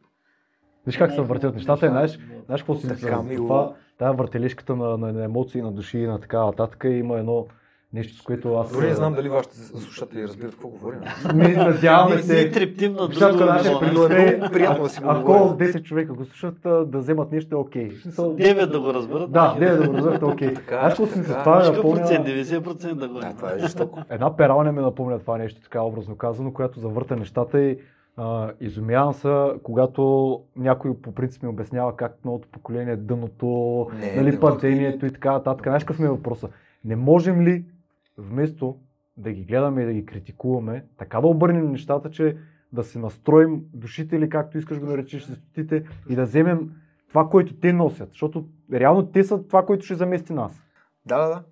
Виж как се въртят нещата и знаеш, знаеш какво си Така, мисля? Това, тая въртележката на, на, на емоции, на души и на така нататък има едно нещо, с което аз... Дори не знам дали вашите слушатели разбират какво говорим. Ми, надяваме Ние се. трептим на друго е много приятно да си го Ако говорим. 10 човека го слушат, да вземат нещо е окей. В смисъл, Девет да го разберат. Да, 9 да го разберат е окей. Така, Знаеш какво си. Това е напомня... 90% да го е. това е жестоко. Една пералня ми напомня това нещо, така образно казано, която завърта нещата и а, изумявам се, когато някой по принцип ми обяснява как новото поколение е дъното, Не, нали, не, падението и така нататък. Знаеш какъв ми е въпроса? Не можем ли вместо да ги гледаме и да ги критикуваме, така да обърнем нещата, че да се настроим душите или както искаш го наречеш честотите и да вземем това, което те носят, защото реално те са това, което ще замести нас. Да, да, да.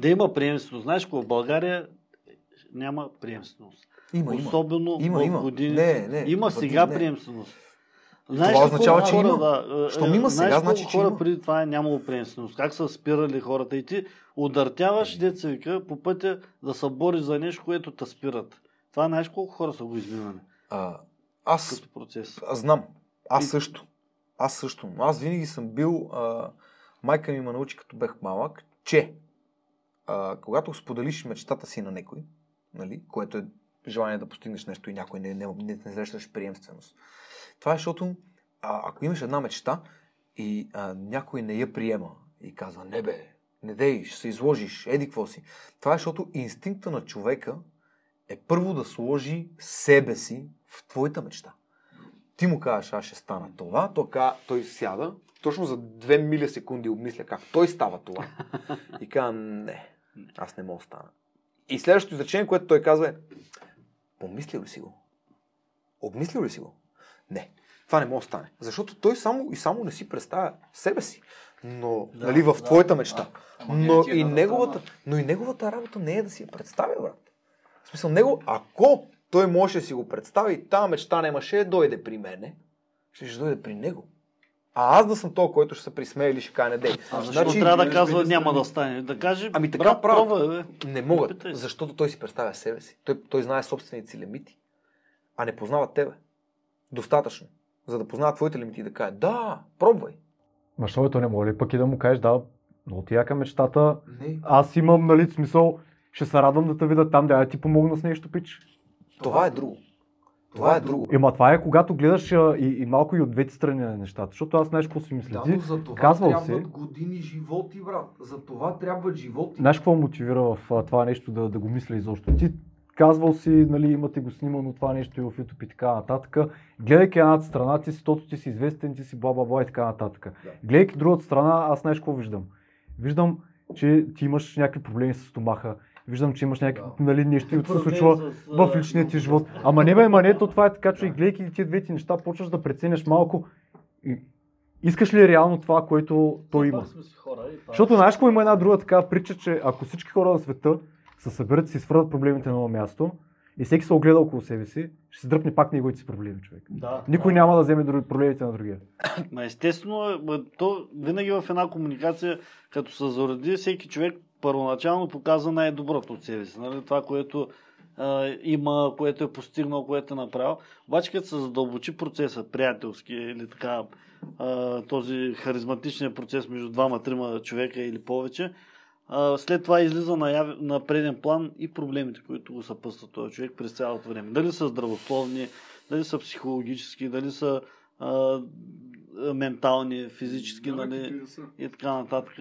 Да има приемственост. Знаеш? В България няма приемственост. Има. Особено Има, в има. годините. Не, не, има сега не. приемственост. Това означава, че хора, има. Да, е, Щом има, знаеш сега значи, че хора има. преди това е нямало приемственост. Как са спирали хората и ти удъртяваш деца вика по пътя да се бориш за нещо, което те спират. Това знаеш колко хора са го изминали А, аз като процес. Аз знам. Аз И- също. Аз също. Аз винаги съм бил. А, майка ми ме научи, като бях малък, че а, когато споделиш мечтата си на някой, нали, което е желание да постигнеш нещо и някой не, не, не, не срещаш приемственост. Това е защото а, ако имаш една мечта и а, някой не я приема и казва, не бе, не дей, ще се изложиш, еди какво си. Това е защото инстинкта на човека е първо да сложи себе си в твоята мечта. Ти му кажеш, аз ще стана това, той, ка- той сяда, точно за 2 милисекунди обмисля как той става това. И казва, не, аз не мога да стана. И следващото изречение, което той казва е, помислил ли си го? Обмислил ли си го? Не. Това не може да стане. Защото той само и само не си представя себе си. Но, Да, нали, в да, твоята мечта. Ама Но е и, да неговата, но и неговата работа не е да си я представя, брат. В смисъл, него, ако той може да си го представи тази мечта нямаше да дойде при мене, ще, ще дойде при него. А аз да съм този, който ще се присмее или ще каже не дей. А защо Значи, трябва да казва двете няма да стане? Да каже, Ами така брат, правят. пробвай, бе. Не се. защото той си представя себе си. Той, той знае собствените си лимити, а не познава тебе. Достатъчно. За да познава твоите лимити и да каже, да, пробвай. Ма що бе, то не може ли пък и да му кажеш, да, много ти яка мечтата, Не. аз имам, нали, смисъл, ще се радвам да те видя там, да я ти помогна с нещо, пич. Това е друго. Това е друго. Ема това е когато гледаш а, и, и малко и от двете страни на нещата, защото аз знаеш какво си мисля. Да, но за това казвал трябват си. години животи, брат. За това трябват животи. знаеш какво мотивира в а, това нещо да, да го мисля изобщо? Ти казвал си, нали, имате го снимано това нещо и в YouTube и така нататък. Гледайки едната страна, ти си тото, ти си известен, ти си бла бла бла и така нататък. Да. Гледайки другата страна, аз знаеш какво виждам? Виждам, че ти имаш някакви проблеми с стомаха. Виждам, че имаш някакви, Да. нали, нещо, което се случва с, в личния ти живот. Ама не бе, ама не, то това е така, че и гледайки тия двете неща, почваш да преценяш малко. И, искаш ли реално това, което той има? Това- Защото знаеш какво има една друга такава притча, че ако всички хора на света се съберат и си свърдат проблемите на едно място и всеки се огледа около себе си, ще се дръпне пак неговите си проблеми, човек. Да, Никой да. няма да вземе други проблемите на другия. Ма естествено, е, то винаги в една комуникация, като се заради, всеки човек първоначално показва най-доброто от себе си. Нали? Това, което а, има, което е постигнал, което е направил. Обаче, като се задълбочи процеса, приятелски или така, а, този харизматичния процес между двама-трима човека или повече, а, след това излиза на, яв... на преден план и проблемите, които го съпъстват този човек през цялото време. Дали са здравословни, дали са психологически, дали са а, ментални, физически, Да, нали, и така нататък.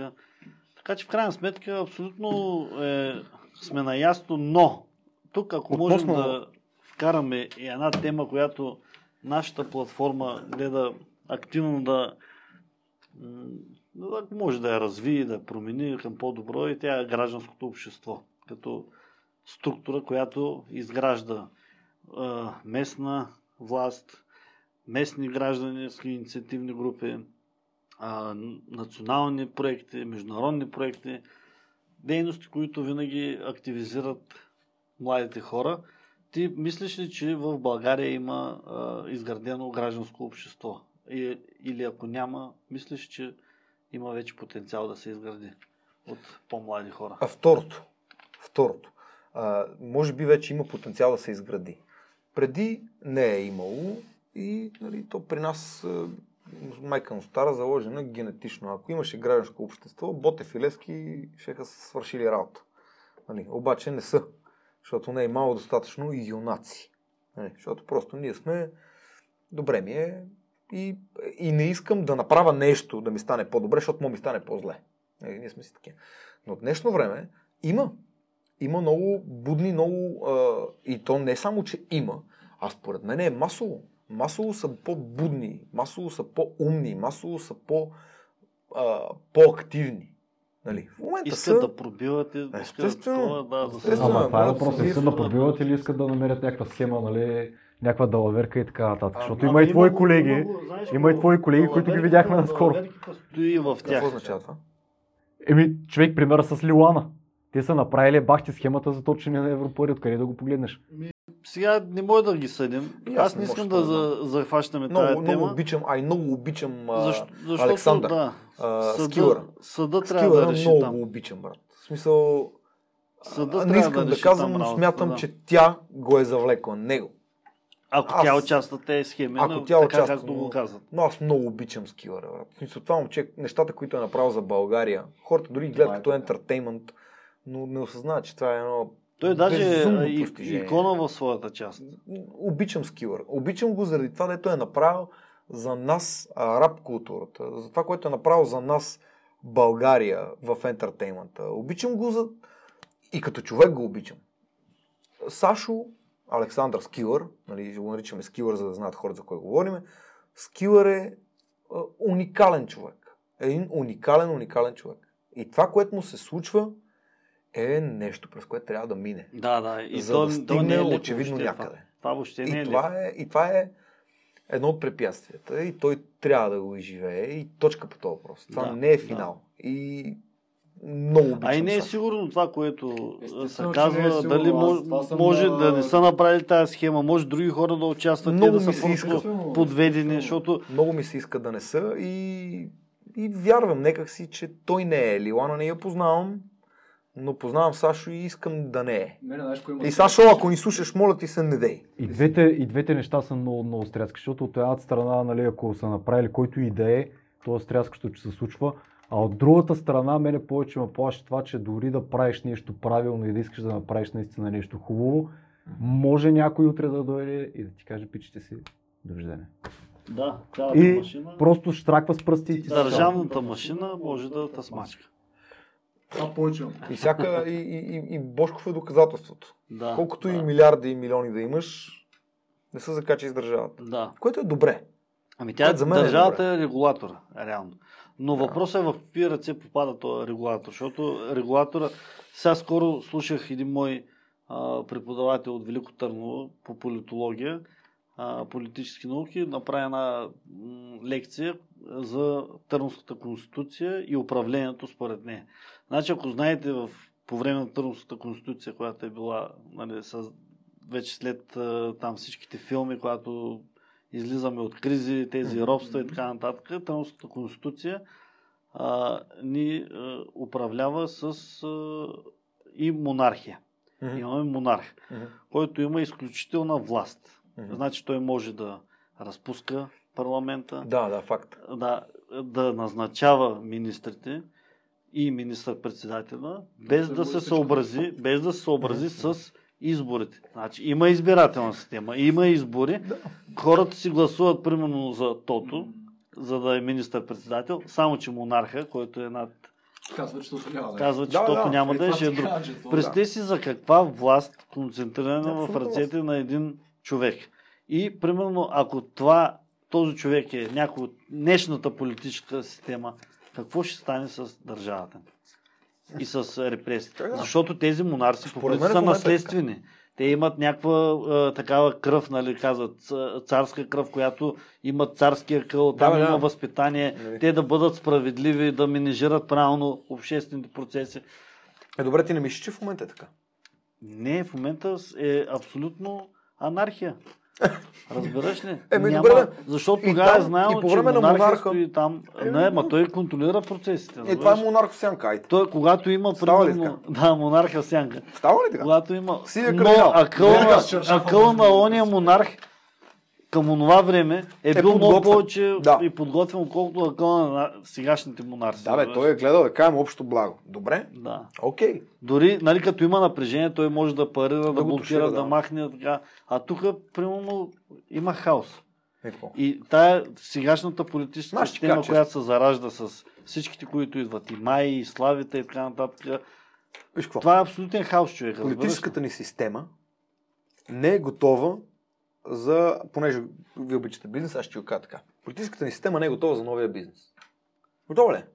Така че в крайна сметка абсолютно е, сме наясно, но тук ако можем Относно- да вкараме и една тема, която нашата платформа гледа активно да ако може да я развие, да промени към по-добро и тя е гражданското общество, като структура, която изгражда а, местна власт, местни граждански инициативни групи, а, национални проекти, международни проекти, дейности, които винаги активизират младите хора. Ти мислиш ли, че в България има а, изградено гражданско общество? И, или ако няма, мислиш, че има вече потенциал да се изгради от по-млади хора? А второто. Второто. А, може би вече има потенциал да се изгради. Преди не е имало и нали, то при нас майка му стара заложена генетично. Ако имаше гражданско общество, Ботев и Левски ще са свършили работа. Нали, обаче не са, защото не е имало достатъчно и юнаци. Нали, защото просто ние сме добре ми е и, и не искам да направя нещо да ми стане по-добре, защото му ми стане по-зле. Нали, ние сме си такива. Но в днешно време има. Има много будни, много... А, и то не само, че има, а според мен е масово. Масово са по-будни, масово са по-умни, масово са по, а, по-активни. Нали? В момента Искат са... да пробиват и Естествено. да, да се Естествено. Ама това е могат да въпрос. се Искат да пробиват или искат да намерят някаква схема, нали, някаква далаверка и така нататък. Защото Ама има и твои го- колеги, има знаеш има и твои колеги, които ги видяхме наскоро. стои в тях. Какво означава това? Еми, човек, примера с Лилана. Те са направили бахти схемата за точене на европари, откъде да го погледнеш. Сега не мога да ги съдим. И аз Аз не искам да да- за, захващаме Много, тази много тема. обичам, ай, много обичам а, Защо, защото, Александър. да, а, съда, скилъра. съда трябва Скилъра да реши много там. го обичам, брат. В смисъл, Съда не искам да да, казвам, но смятам, да. че тя го е завлекла него. Ако аз- тя участва тези схеми, Ако тя така участва, както го казват. Но аз много обичам скилъра, брат. В смисъл, това момче, нещата, които е направил за България, хората дори ги гледат е като ентертеймент, но не осъзнават, че това е едно Той даже е и, постижение. икона в своята част. Обичам скилър. Обичам го заради това, дето е направил за нас рап културата, за това, което е направил за нас България в ентертеймента. Обичам го за... и като човек го обичам. Сашо Александър Скилър, нали, ще го наричаме Скилър, за да знаят хората за кой говорим, Скилър е уникален човек. Един уникален, уникален човек. И това, което му се случва, е нещо, през което трябва да мине. Да, да. И За то, да то стигне не е очевидно въобще някъде. Това, това въобще не И е това е, и това е едно от препятствията. И той трябва да го изживее. И точка по този въпрос. Това Да, не е да. финал. И много обичам А и не е сигурно това, което Естествено, се че казва, е сигурно. дали Аз може, на- да не са направили тази схема, може други хора да участват, Много те да са се иска. просто подведени, защото Много ми се иска да не са и, и вярвам некак си, че той не е. Лилана не я познавам, но познавам Сашо и искам да не е. Мене, знаеш, кой има И Сашо, ако ни слушаш, моля ти се, не дей. И двете, и двете неща са много, много стряски, защото от едната страна, нали, ако са направили който и да е, то е стряскащо, че се случва. А от другата страна, мене повече ме плаши това, че дори да правиш нещо правилно и да искаш да направиш наистина нещо хубаво, може някой утре да дойде и да ти каже, пичите си, довиждане. да, цялата И машина, просто штраква с пръсти и ти се държавната машина може да те смачка. Това повече. И, всяка, и, и, и, и Бошков е доказателството. Да, Колкото да, и милиарди и милиони да имаш, не са закачи с държавата. Да. Което е добре. Ами тя, За мен е държавата добре. е, регулатора, реално. Но въпросът е в какви ръце попада този регулатор, защото регулатора, сега скоро слушах един мой а, преподавател от Велико Търново по политология, а, политически науки, направи една м, лекция за Търновската конституция и управлението според нея. Значи, ако знаете, в, по време на Търновската конституция, която е била нали, с, вече след там всичките филми, когато излизаме от кризи, тези робства и така нататък, Търновската конституция а, ни а, управлява с а, и монархия. Мгм. Имаме монарх, Мгм. който има изключителна власт. Мгм. Значи той може да разпуска парламента, Да, да, факт. да, да назначава министрите и министър-председателя, без да се съобрази, без да се съобрази с изборите. Значи има избирателна система, има избори, хората си гласуват примерно за Тото, за да е министър-председател, само че монарха, който е над... Казва, че това няма да е. Казва, че Да, Тото да, няма Е, да е, ще е Представи си за каква власт концентрирана Да, в ръцете на един човек. И примерно, ако това, този човек е някой от днешната политическа система, какво ще стане с държавата? И с репресиите. Така. Защото тези монарси по принцип са е наследствени. Те имат някаква а, такава кръв, нали, казват, царска кръв, която имат царския къл, там Да, има да. възпитание, Нали. те да бъдат справедливи, да менежират правилно обществените процеси. Е, добре, ти не мислиш, че в момента е така. Не, в момента е абсолютно анархия. Разбираш ли? Еми, Няма, добре. Защото тогава е там, знаел, и по че време на монархия монарха- стои там. Еми, не, ма той контролира процесите. Е, това е монарх в сянка, айде. Той, когато има Става ли примерно... Да, монарха в сянка. Става ли така? Когато има... Сивия но акъл, на, акъл на ония монарх към онова време е, Е бил много подготвен. повече Да. и подготвен, отколкото акъла на сегашните монарси. Да, бе, той е гледал да кажем общо благо. Добре? Да. Окей. Дори, нали, като има напрежение, той може да парира, да, го блокира, тушира, да. да. махне. Така. А тук, примерно, има хаос. Е, какво? И тая сегашната политическа ти система, кажа, която се заражда с всичките, които идват, и Май, и Славите, и така нататък, Виж това е абсолютен хаос, човек. Политическата ни система не е готова за, понеже ви обичате бизнес, аз ще го кажа така. Политическата ни система не е готова за новия бизнес. Готова ли е?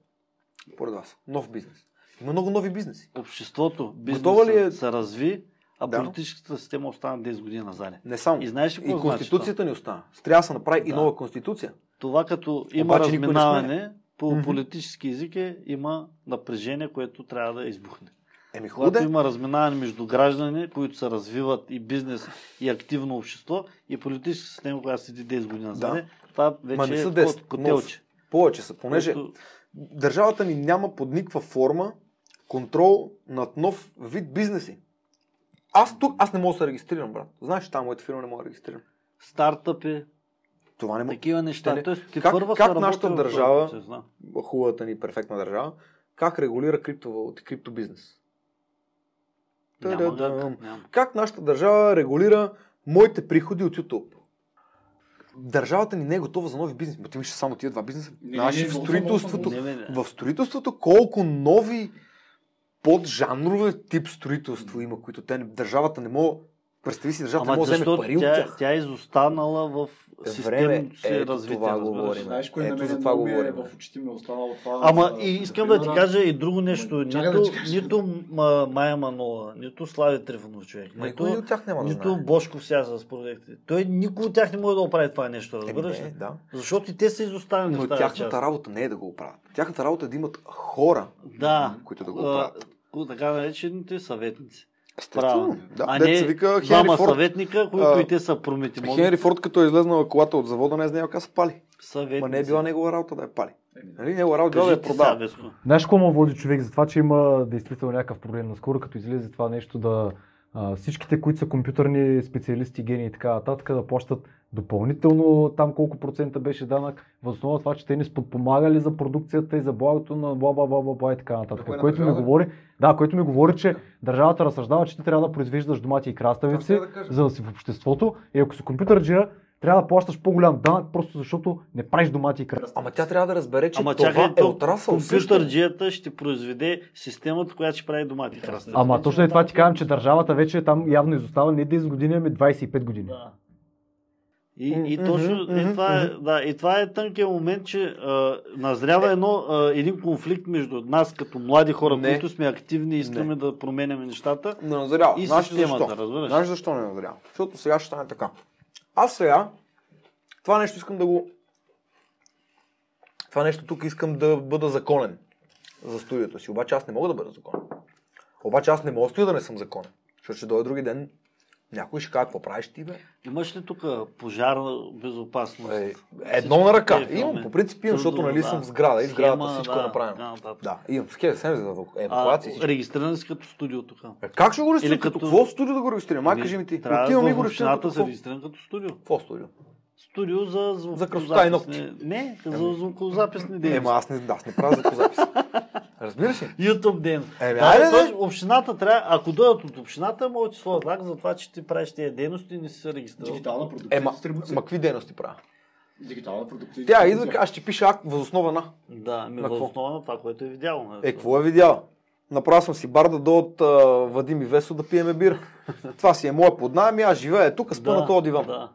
Поред вас. Нов бизнес. Има много нови бизнеси. Обществото, Готова ли е- бизнесът се разви, а Да. политическата система остана 10 години назад. Не само. И знаеш ли И значи конституцията ни остана. Трябва да се направи и Да. нова конституция. Това като има Обаче разминаване по политически език е, има напрежение, което трябва да избухне. Еми Когато хубаво. има разминаване между граждани, които се развиват и бизнес, и активно общество, и политическа система, която седи 10 години назад, Да. това вече Ма не са е 10, кот- котелче. Повече са, понеже Което- държавата ни няма под никаква форма контрол над нов вид бизнеси. Аз тук, аз не мога да се регистрирам, брат. Знаеш, там моята фирма не мога да регистрирам. стартъпи, Това не мога. такива неща. Не- Тоест, ти Как- първа как нашата държава- процес, да. хубавата ни перфектна държава, как регулира криптовалути, криптобизнес. Няма как, няма. Как нашата държава регулира моите приходи от YouTube? Държавата ни не е готова за нови бизнеси. Ма ти виж само тия два бизнеса. Не, не, Наши не, в строителството. Не, не. В строителството колко нови поджанрове тип строителство има, които те, държавата не може... Представи си, държавата Ама може да вземе пари от тя, тях. тя е изостанала в Време, системното си ето развитие. това говорим. Знаеш на Ето за това много ми е говорим. в очите ми е останало това. Ама за- и искам да ти примера. кажа и друго нещо. Да Нито, ти кажа. нито ма, Майя Манова, нито Слави Трифонов човек, Никой нито, от тях няма да нито знае. Бошков сега с проектите. Той никой от тях не може да оправи това нещо, разбираш ли? да. Защото и те са изоставени Но в тази тяхната част. работа не е да го оправят. Тяхната работа е да имат хора, Да. които да го оправят. така наречените съветници. Естествено. Да, а не вика двама Форд. съветника, които А, и те са промити. Хенри Форд, като е излезнала колата от завода, не е знаел как се пали. Съветници. Ма не е била негова работа да я пали. Нали? Негова работа е да я продава. Знаеш какво му води човек за това, че има действително някакъв проблем? Наскоро като излезе това нещо да а, всичките, които са компютърни специалисти, гении и така нататък, да плащат допълнително там колко процента беше данък, въз основа на това, че те ни сподпомагали за продукцията и за благото на бла бла бла бла, бла и така нататък. На Което ми говори, да, което ми говори, че държавата разсъждава, че ти трябва да произвеждаш домати и краставици, да кажа. за да си в обществото. И ако си компютърджия, трябва да плащаш по-голям данък, просто защото не правиш домати и краставици. Ама тя трябва да разбере, че Ама това чакай, е отрасъл. компютърджията ще произведе системата, която ще прави домати краставици. Ама точно е това ти казвам, че държавата вече там явно изостава не 10 години, ами 25 години. Да. И, и точно и това, е, да, и това е тънкият момент, че а, назрява едно, а, един конфликт между нас като млади хора, Не. които сме активни и искаме Не. да променяме нещата Не назрява. и Знаеш системата, защо? разбираш? Знаеш защо не назрява? Защото сега ще стане така. Аз сега това нещо искам да го... Това нещо тук искам да бъда законен за студиото си. Обаче аз не мога да бъда законен. Обаче аз не мога да стоя да не съм законен. Защото ще дойде други ден някой ще каже, какво правиш ти, бе? Имаш ли тук пожар, безопасност? Е, едно на ръка. Всички Имам, по принцип имам, защото нали да. съм в сграда и в сградата всичко да, е направено. така нататък. Да, имам схема, схема за евакуация. регистриран си като студио тук. Е, Как ще го регистрирам? Като какво студио да го регистрирам? Май кажи ми ти. Отивам и го регистрирам като се какво? регистриран като студио. Какво студио? Студио за За красота и ногти. звукозаписни... Не, за звукозаписни Ема дейности. аз не, да, аз не правя звукозапис. Разбираш ли? YouTube ден. Еми, Да, айде, де. общината трябва, ако дойдат от общината, могат да ти сложат знак за това, че ти правиш тези дейности и не си се регистрирал. Дигитална продукция. Дистрибуция. ма какви дейности правя? Дигитална продукция. Тя идва, аз ще пиша акт възоснова на. Да, ми На въз какво? основа на това, което е видяло. нали? Е, какво е видяла? Направил съм си бар да дойдат а, Вадим и Весо да пиеме бира. Това си е моя поднаем и аз живея тук, спа на този диван. Да.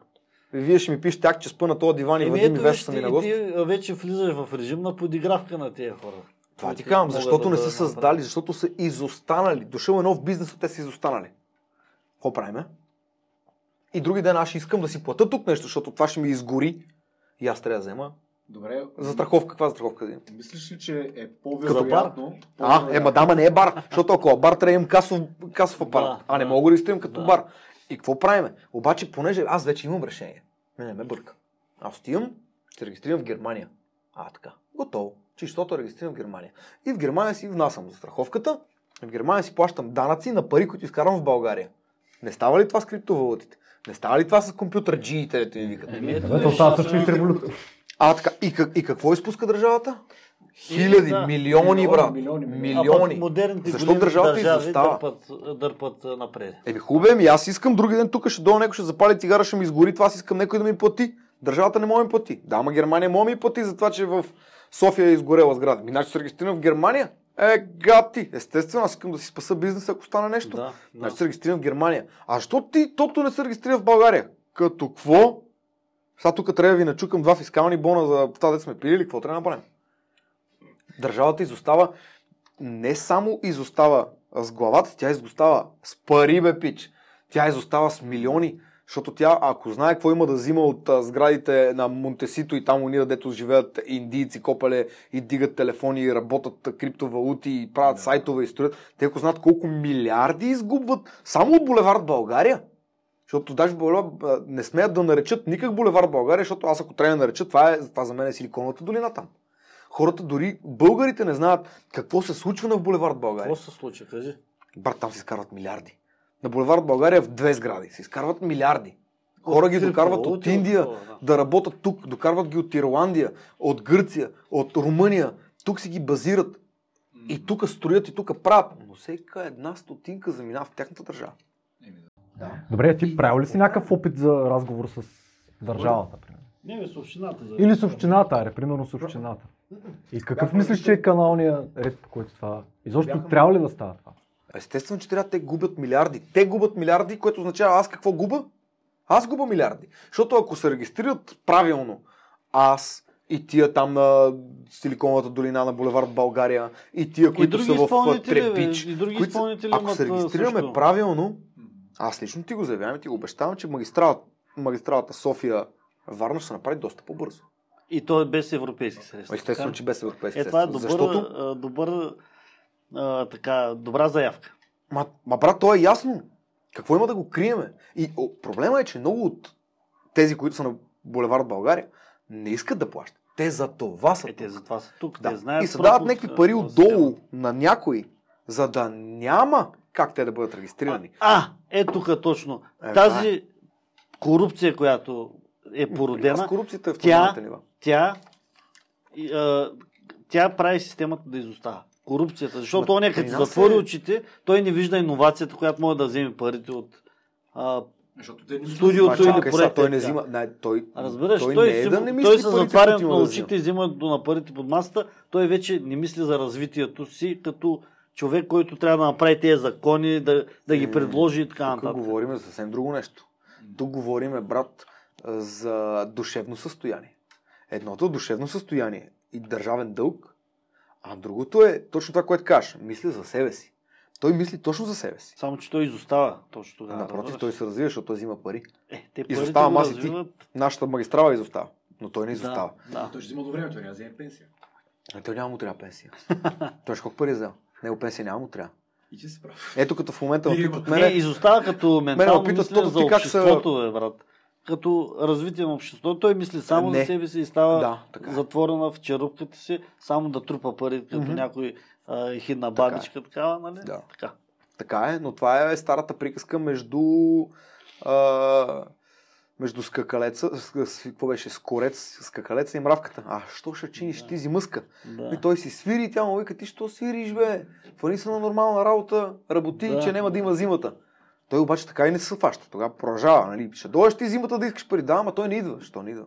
И вие ще ми пишете акт, че спа на този диван и Вадим и Весо са ми на гост. ти вече влизаш в режим на подигравка на тези хора. Това ти казвам, защото да не са създали, защото са изостанали. Дошъл е нов бизнес, а те са изостанали. Какво правиме? И други ден аз ще искам да си плата тук нещо, защото това ще ми изгори. И аз трябва да взема. Добре. За страховка, каква застраховка да? Мислиш ли, че е по-вероятно? А, ема дама не е бар, защото ако е бар, трябва да имам касов, касов апарат, Да, а не да. мога да регистрирам като Да. бар. И какво правиме? Обаче, понеже аз вече имам решение, не, не ме бърка. Аз отивам, ще регистрирам в Германия. А, така. Готово. Чистото е регистрирам в Германия. И в Германия си внасям за страховката, в Германия си плащам данъци на пари, които изкарвам в България. Не става ли това с криптовалутите? Не става ли това с компютър джиите, дето ми викат? Еми, ето, Абе, то виж, става също и с. А, така. И, как, и какво изпуска държавата? Хиляди, да. милиони, брат. милиони, милиони. Милиони. Защо държавата държави изостава? дърпат, дърпат напред. Еми хубаво, ми аз искам други ден тук ще дойде някой, ще запали цигара, ще ми изгори, това аз искам някой да ми плати. Държавата не може да ми плати. Да, ама Германия може да ми плати за това, че в София е изгорела сграда. Ми, значи се регистрирам в Германия. Е, гати. Естествено, аз искам да си спаса бизнес, ако стане нещо. Да, Значи да. се регистрирам в Германия. А защо ти тото не се регистрира в България? Като какво? Сега тук трябва да ви начукам два фискални бона за това да сме пили или какво трябва да направим? Държавата изостава, не само изостава с главата, тя изостава с пари, бе, пич. Тя изостава с милиони, защото тя, ако знае какво има да взима от а, сградите на Монтесито и там уния, дето живеят индийци, копале и дигат телефони, и работят криптовалути и правят сайтове и строят, те ако знаят колко милиарди изгубват само от булевард България. Защото даже а, не смеят да наречат никак булевард България, защото аз ако трябва да нареча, това, е, това за мен е Силиконовата долина там. Хората, дори българите не знаят какво се случва на булевард България. Какво се случи, кажи? Брат, там се изкарват милиарди. На булевард България в две сгради се изкарват милиарди. Хора ги докарват от Индия да. работят тук, докарват ги от Ирландия, от Гърция, от Румъния. Тук си ги базират. И тук строят и тук правят. Но всека една стотинка заминава в тяхната държава. Добре, ти правил ли си някакъв опит за разговор с държавата? примерно? Не, с общината. За... Или с общината, аре, примерно с общината. И какъв мислиш, че е каналния ред, по който това? Изобщо трябва ли да става това? Естествено, че трябва те губят милиарди. Те губят милиарди, което означава аз какво губа? Аз губа милиарди. Защото ако се регистрират правилно аз и тия там на Силиконовата долина на булевард България и тия, които други са в Трепич, и други които ако се регистрираме също. правилно, аз лично ти го заявявам и ти го обещавам, че магистралата, магистралата София Варна ще се направи доста по-бързо. И то е без европейски средства. Естествено, че без европейски Е, това е средства. добър, Защото, добър а, така, добра заявка. ма, ма брат, то е ясно. Какво има да го криеме? И о, проблема е, че много от тези, които са на булевард България, не искат да плащат. Те за това са Е, те тук. затова са тук. Да. Те знаят И се дават някакви а, пари отдолу на някой, за да няма как те да бъдат регистрирани. А, е тук точно. Е, Тази корупция, която е Аз породена, корупцията е в тя- нива. тя, а, тя прави системата да изостава. Корупцията. Защото он е като затвори е- очите, той не вижда иновацията, която може да вземе парите от а, Защото те не Студиото или проектът той е не взима. Не, той, Разбираш, той, той, не е си, да не мисли той се затваря на да очите взима. и взимането на парите под масата. Той вече не мисли за развитието си като човек, който трябва да направи тези закони, да, да ги М, предложи и така Тук нататък. говорим за съвсем друго нещо. Тук говорим, брат, за душевно състояние. Едното е душевно състояние и държавен дълг, а другото е точно това, което кажеш. Мисля за себе си. Той мисли точно за себе си. Само, че той изостава точно тогава. Напротив, разбираш? той се развива, защото той взима пари. Е, те Изостава маси ти. Нашата магистрала изостава, но той не изостава. Да, да. Той ще взима до време, той няма да вземе пенсия. А той няма му трябва пенсия. той ще колко пари е взел? Него пенсия няма му трябва. И че се прави. Ето като в момента ме питат Не, мене, изостава като ментално питат, мислене Тото, за ти как са- обществото, бе, брат. Като развитие на обществото, той мисли само Не. за себе си и става Да, така е. затворена в черупката си, само да трупа пари, като Мгм. някой а, хидна Така е. бабичка, такава, нали? Да. Така. Така е, но това е старата приказка между а, между скакалеца, какво беше, скорец, скакалеца и мравката. А, що ще чиниш Да. ти зимъска? Да. И той си свири и тя му вика, ти що свириш, бе? Фани се на нормална работа, работи, Да. че няма да има зимата. Той обаче така и не се фаща. Тогава продължава, нали? Ще дойдеш ти зимата да искаш пари. Да, ама той не идва. Що не идва?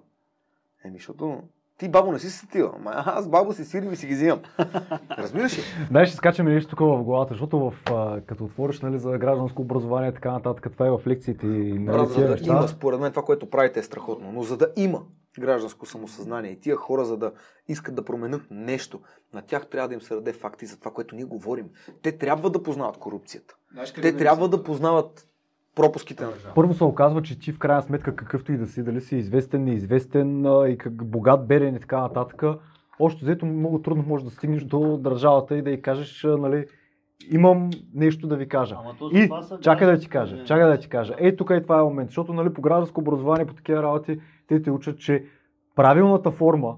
Еми, защото ти бабо не си се сетила. Ама аз бабо си свирим и си ги взимам. Разбираш ли? Дай ще скачаме нещо тук в главата, защото в, като отвориш нали, за гражданско образование и така нататък, това е в лекциите и нали, Брат, за да неща. има, според мен това, което правите е страхотно, но за да има гражданско самосъзнание и тия хора, за да искат да променят нещо, на тях трябва да им се даде факти за това, което ние говорим. Те трябва да познават корупцията. Знаеш Те трябва да познават пропуските на Първо се оказва, че ти в крайна сметка какъвто и да си, дали си известен, неизвестен и как богат, беден и така нататък, още взето много трудно можеш да стигнеш до държавата и да й кажеш, нали, имам нещо да ви кажа. Ама то И това са чакай да ти кажа, проблеми. чакай да ти кажа. Ей, тук и това е момент, защото нали, по гражданско образование, по такива работи, те те учат, че правилната форма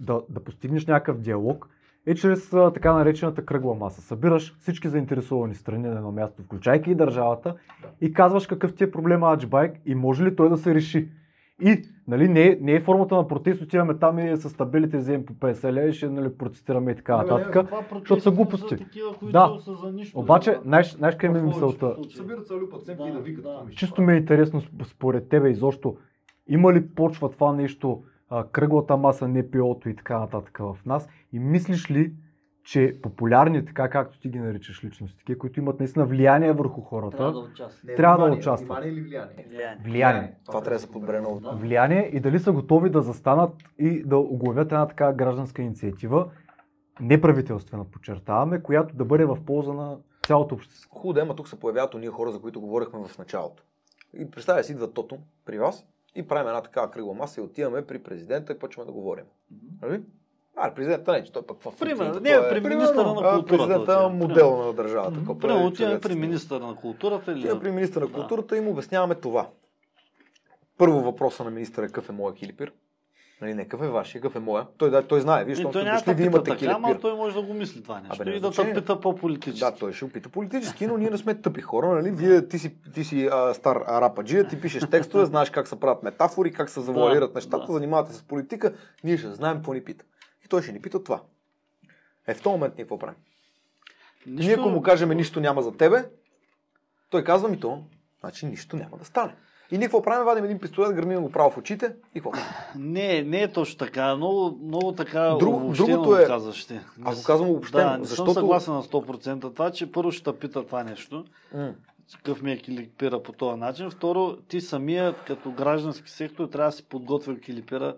да, да постигнеш някакъв диалог е чрез а, така наречената кръгла маса. Събираш всички заинтересовани страни на едно място, включайки и държавата, и казваш какъв ти е проблема Аджбайк и може ли той да се реши. И нали, не, е, не е формата на протест, отиваме там и с табелите вземем по 50 лева и ще нали, протестираме и така нататък. Това защото са глупости. такива, които Да. са за нищо. Обаче, знаеш, знаеш къде ми е мисълта? Събират се люпат цепки Да, да викат. да. ми Чисто ме е интересно сп- според тебе изобщо. Има ли почва това нещо, кръглата маса, НПО-то и така нататък в нас? И мислиш ли, че популярни, така както ти ги наричаш личности, такива, които имат наистина влияние върху хората, Трябва да участва. Не, трябва да внимание, участват. Внимание или влияние? Влияние. влияние. Това трябва да се подбере много. Да. Влияние и дали са готови да застанат и да оглавят една така гражданска инициатива, неправителствена, подчертаваме, която да бъде в полза на цялото общество. Хубаво да ама тук се появяват уния хора, за които говорихме в началото. И представя си, идва Тото при вас и правим една такава кръгла маса и отиваме при президента и почваме да говорим. Нали? А, президента не, че той пък в Примерно, не, е- при министъра на културата Президента е модел на държавата. Какво Примерно отиваме при министъра на културата или... Отиваме при министър на Да. културата и му обясняваме това. Първо въпроса на министъра е какъв е моя килипир. Нали, не какъв е вашия, какъв е моя. Той, да, той знае, вие, И щом той няма да пита имате така, ама килипир. той може да го мисли това нещо. Абе, не и да те пита по-политически. Да, той ще опита политически, но ние не сме тъпи хора, нали? Вие, ти си, ти си а, стар арападжия, ти пишеш текстове, знаеш как се правят метафори, как се завуалират Да, нещата, да. занимавате се с политика, ние ще знаем какво ни пита. И той ще ни пита това. Е, в този момент ние какво правим? Нищо... Ние ако му кажем нищо няма за тебе, той казва ми то, значи нищо няма да стане. И ние какво правим? Вадим един пистолет, гърмим го право в очите и какво? Не, не е точно така. Много, много така Друг- другото е- казваш ти. Аз го казвам обобщено, Да, не защото- съм съгласен на 100%. Това, че първо ще пита това нещо, какъв ми е килипира по този начин. Второ, ти самия като граждански сектор трябва да си подготвил килипира,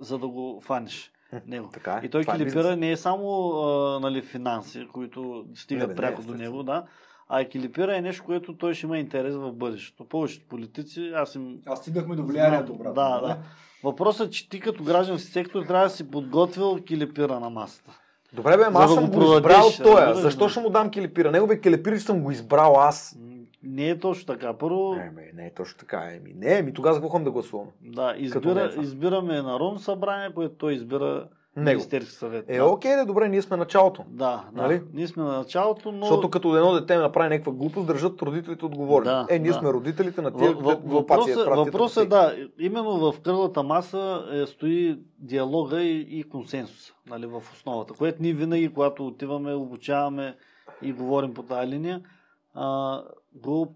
за да го фаниш него. Така е. И той е килипира не е само а, нали, финанси, които стигат Не, бе, не, пряко до естествено. него, да, а и килипира е нещо, което той ще има интерес в бъдещето. Повечето политици, аз им Аз стигнахме до влиянието, брат. Да, да. Въпросът е, че ти като граждански сектор трябва да си подготвил килипира на масата. Добре, бе, аз да съм го го избрал тоя. разбираш, Защо да. ще му дам килипира? Неговия килипир, че съм го избрал аз. Не е точно така. Първо, Не, бе, не е точно така. Еми, не, еми тогава за какво да гласуваме? да, е избира, това. избираме Народно събрание, което той избира. Министерски съвет. Е, да. окей, да, добре, ние сме началото. Да, да. Нали? Ние сме на началото, но... Защото като едно дете направи някаква глупост, държат родителите отговорни. Да, е, ние да. сме родителите на тия глупаци. Въпросът въпросът е да, именно в кръглата маса е, стои диалога и, и консенсус нали, в основата, което ние винаги, когато отиваме, обучаваме и говорим по тази линия, а, го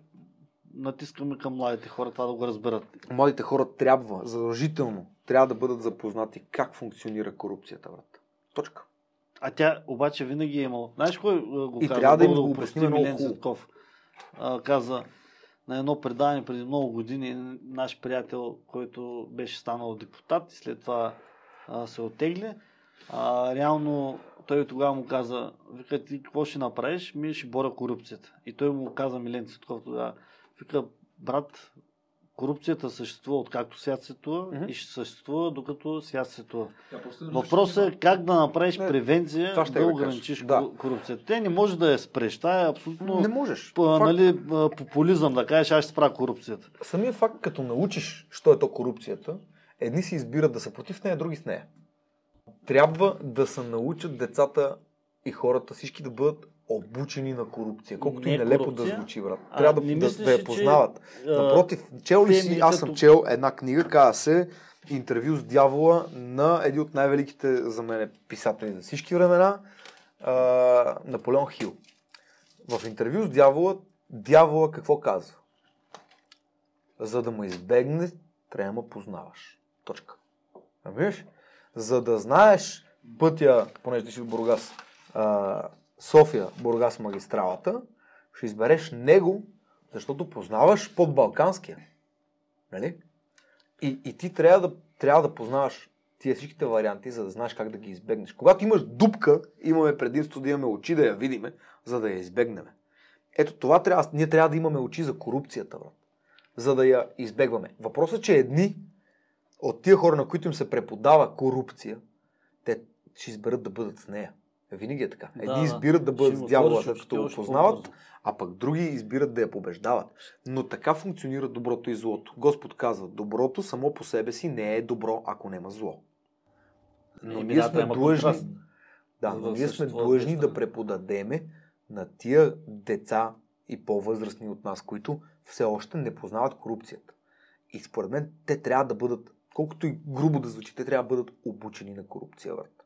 натискаме към младите хора, това да го разберат. Младите хора трябва, задължително, трябва да бъдат запознати как функционира корупцията, брат. Точка. А тя обаче винаги е имала. Знаеш кой го И каза? трябва да им Бог го много Милен. Цветков. А, каза на едно предаване преди много години наш приятел, който беше станал депутат и след това а, се оттегли. А, реално той тогава му каза, вика ти какво ще направиш? Ми ще боря корупцията. И той му каза Милен Цветков тогава, вика брат, корупцията съществува откакто свят светува Мгм. и ще съществува докато свят светува. Въпросът е как да направиш Не, превенция това ще да ограничиш Да. корупцията. Те не може да я спреш. Това е абсолютно Не можеш. п- Факт. нали, популизъм да кажеш, аз ще спра корупцията. Самия факт, като научиш, що е то корупцията, едни си избират да са против нея, други с нея. Трябва да се научат децата и хората, всички да бъдат обучени на корупция. Колкото Не и нелепо корупция, да звучи, брат. Трябва да, мислиш да я че, познават. а, Напротив, чел ли си, аз съм чел една книга, казва се Интервю с дявола на един от най-великите за мен писатели за всички времена, а, Наполеон Хил. В интервю с дявола, дявола какво казва? За да ме избегне, трябва да познаваш. Точка. Разбираш? За да знаеш пътя, понеже ти си от Бургас, София, Бургас магистралата, ще избереш него, защото познаваш под Балканския. Нали? И, и ти трябва да, трябва да познаваш тия всичките варианти, за да знаеш как да ги избегнеш. Когато имаш дупка, имаме предимство да имаме очи да я видиме, за да я избегнем. Ето това трябва, ние трябва да имаме очи за корупцията, брат, за да я избегваме. Въпросът е, че едни от тия хора, на които им се преподава корупция, те ще изберат да бъдат с нея. Винаги е така. Едни Да, избират да бъдат с дявола, след като го познават, а пък други избират да я побеждават. Но така функционира доброто и злото. Господ казва, доброто само по себе си не е добро, ако няма зло. Но Еми, ние сме длъжни, да, но ние сме длъжни да преподадеме на тия деца и по-възрастни от нас, които все още не познават корупцията. И според мен те трябва да бъдат, колкото и грубо да звучи, те трябва да бъдат обучени на корупция. Брат.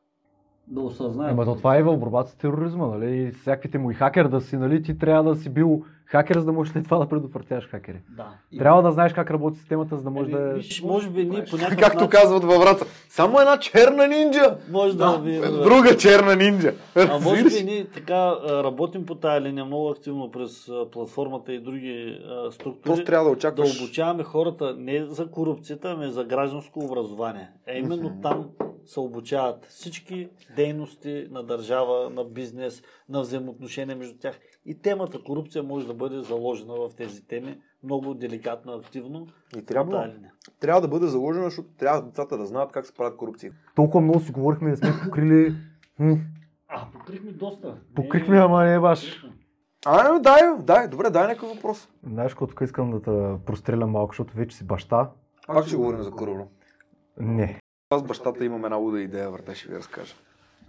Да осъзнаем. Ама то това е и в борбата с тероризма, нали? Всякаквите му и хакер да си, нали? Ти трябва да си бил хакер, за да можеш след това да предотвратяваш хакери. Да. Трябва да знаеш как работи системата, за да можеш да... виж, може би ние по някакъв Както начин... казват във врата, само една черна нинджа! Може да, ви... Друга черна нинджа! А може би ние така а, работим по тая линия много активно през а, платформата и други а, структури. Просто трябва да да очакваш. обучаваме хората не за корупцията, ами за гражданско образование. Е, именно там се обучават всички дейности на държава, на бизнес, на взаимоотношения между тях. И темата корупция може да бъде заложена в тези теми много деликатно, активно. И трябва, линия. трябва да бъде заложено, защото трябва децата да знаят как се правят корупция. Толкова много си говорихме, не сме покрили... А, покрихме доста. Покрихме, ама не е баш. А, дай, дай, добре, дай някакъв въпрос. Знаеш, какво тук искам да те прострелям малко, защото вече си баща. Пак ще говорим за Куруло. Не. Аз бащата имам една луда идея, върте ще ви разкажа.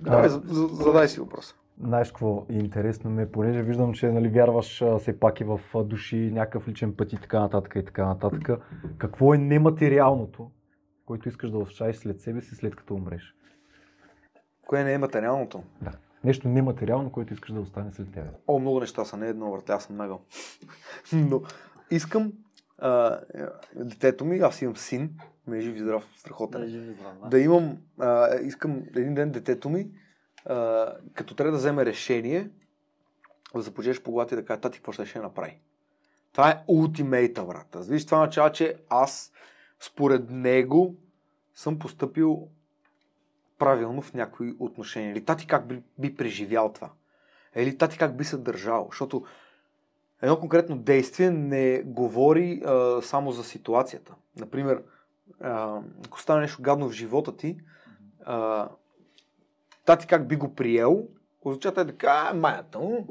Да. Давай, за- за- задай си въпроса. Знаеш какво е интересно ми, е, понеже виждам, че нали, вярваш все пак и в души, някакъв личен път и така нататък и така нататък. Какво е нематериалното, което искаш да оставиш след себе си, след като умреш? Кое не е материалното? Да. Нещо нематериално, което искаш да остане след тебе. О, много неща са, не едно, върте, аз съм нагъл. Но искам а, детето ми, аз имам син, ме е жив и здрав, страхотен. Да, е. живи здрав, да. да имам, а, искам един ден детето ми, като трябва да вземе решение, да започнеш по и да каже, тати, какво ще ще направи. Това е ултимейта, брат. Виж, това означава, че аз, според него, съм поступил правилно в някои отношения. Или тати как би, би преживял това. Или тати как би се държал. Защото едно конкретно действие не говори а, само за ситуацията. Например, а, ако стане нещо гадно в живота ти, а, тати как би го приел, означава той да каже, а, майната му,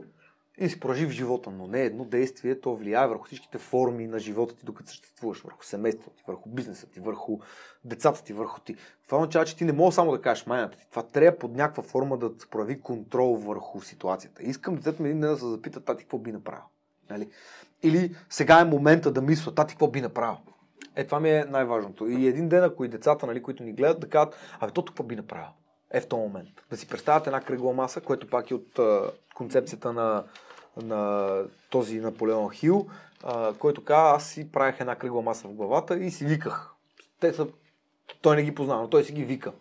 и си прожив живота, но не едно действие, то влияе върху всичките форми на живота ти, докато съществуваш, върху семейството ти, върху бизнеса ти, върху децата ти, върху ти. Това означава, че ти не можеш само да кажеш майната ти. Това трябва под някаква форма да се прояви контрол върху ситуацията. Искам детето ми един ден да се запита, тати, какво би направил? Нали? Или сега е момента да мисля, тати, какво би направил? Е, това ми е най-важното. И един ден, ако и децата, нали, които ни гледат, да кажат, абе, то какво би направил? Е в този момент. Да си представят една кръгла маса, което пак е от а, концепцията на, на този Наполеон Хил, а, който каза, аз си правих една кръгла маса в главата и си виках. Те са, той не ги познава, но той си ги вика.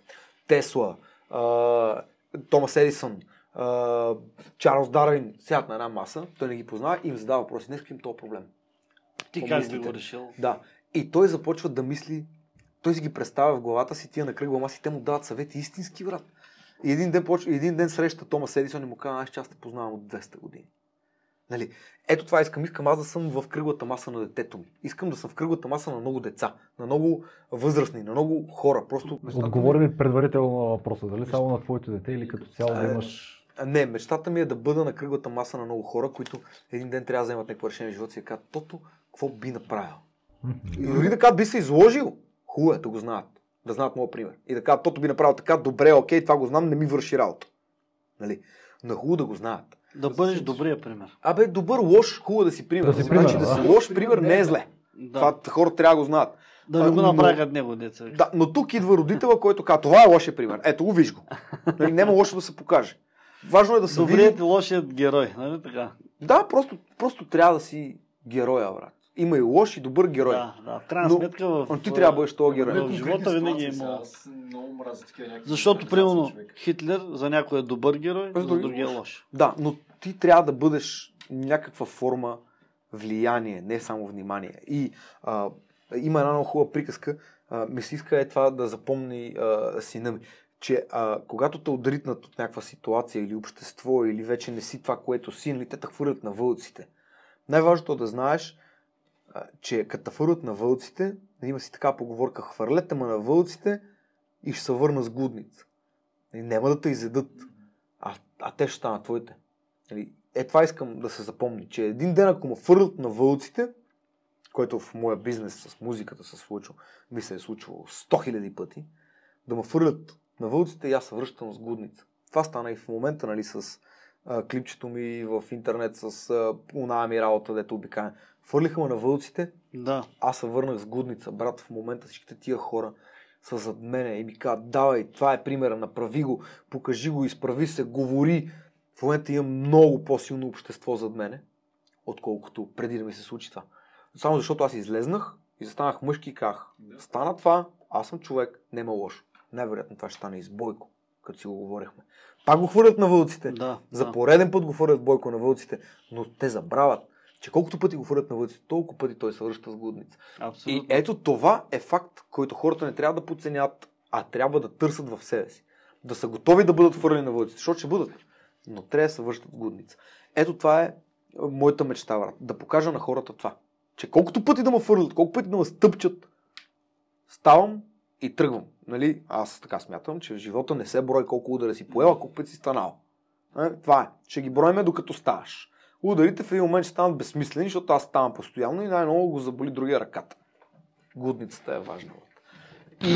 Тесла, а, Томас Едисън, а, Чарлз Дарвин сядат на една маса, той не ги познава и им задава въпроси. Днес им този проблем. Ти как мислите? го решил? Да. И той започва да мисли, той си ги представя в главата си, тия на кръгла маса и те му дават съвети истински, брат. И един ден, почва, един ден среща Томас Едисон и му казва, аз че аз те познавам от 200 години. Нали? Ето това искам. Искам аз да съм в кръглата маса на детето ми. Искам да съм в кръглата маса на много деца, на много възрастни, на много хора. Просто Отговори ми предварително на въпроса, дали само на твоето дете или като цяло да Е, имаш... Не, мечтата ми е да бъда на кръглата маса на много хора, които един ден трябва да вземат някакво решение в живота си и да кажат, тото, какво би направил? И дори кажат, би се изложил, хубаво е да го знаят. Да знаят моят пример. И да кажат, тото би направил така, добре, окей, това го знам, не ми върши работа. Нали? Но хубаво да го знаят. Да бъдеш добрия пример. Абе, добър, лош, хубаво да си пример. Да си значи пример, да да. си лош пример не е зле. Да, Това хората трябва да го знаят. да ви го направят него, деца. Да, но тук идва родителя, който казва, това е лошия пример. Ето го, виж го. Нали, Няма лошо да се покаже. Важно е да се види. Добрият и лошият герой, нали така? Да, просто, просто трябва да си героя, брат. Има и лош и добър герой. Да, да. В крайна Но- сметка в... Но ти трябва да бъдеш този герой. В живота винаги е някакви. Защото, примерно. Хитлер за някой е добър герой, За за други другия е лош. Да, но ти трябва да бъдеш някаква форма влияние, не само внимание. И а, има една много хубава приказка. А, ми се иска е това да запомни а, сина ми, че а, когато те ударитнат от някаква ситуация или общество, или вече не си това, което си, нали, те те хвърлят на вълците. Най-важното е да знаеш, че като те хвърлят на вълците, има си така поговорка, хвърлете ме на вълците и ще се върна с гудница. И няма да те изедат, а, а те ще станат твоите. Нали, Е, това искам да се запомни, че един ден, ако ме фърлят на вълците, който в моя бизнес с музиката се случва, ми се е случвало 100 000 пъти, да ме фърлят на вълците и аз се връщам с гудница. Това стана и в момента, нали, с а, клипчето ми в интернет, с а, ми работа, дето обикаем. Фърлиха ме на вълците, Да. аз се върнах с гудница. Брат, в момента всичките тия хора са зад мене и ми казват, давай, това е примера, направи го, покажи го, изправи се, говори. В момента имам много по-силно общество зад мене, отколкото преди да ми се случи това. Само защото аз излезнах и застанах мъжки и казах, стана това, аз съм човек, няма лошо. Най-вероятно това ще стане и с Бойко, като си го говорихме. Пак го хвърлят на вълците. Да. За да. пореден път го хвърлят Бойко на вълците, но те забравят, че колкото пъти го хвърлят на вълците, толкова пъти той се връща с гудница. И Абсолютно. ето това е факт, който хората не трябва да подценят, а трябва да търсят в себе си. Да са готови да бъдат хвърлени на вълците, защото ще бъдат. Но трябва да се връщат с гудница. Ето това е моята мечта, брат. Да покажа на хората това. Че колкото пъти да ме фърлят, колко пъти да ме стъпчат, ставам и тръгвам. Нали? Аз така смятам, че в живота не се брой колко удара си поел, а колко пъти си станал. Е, това е. Ще ги броиме докато ставаш. Ударите в един момент ще станат безсмислени, защото аз ставам постоянно и най-много го заболи другия ръката. Гудницата е важна. И,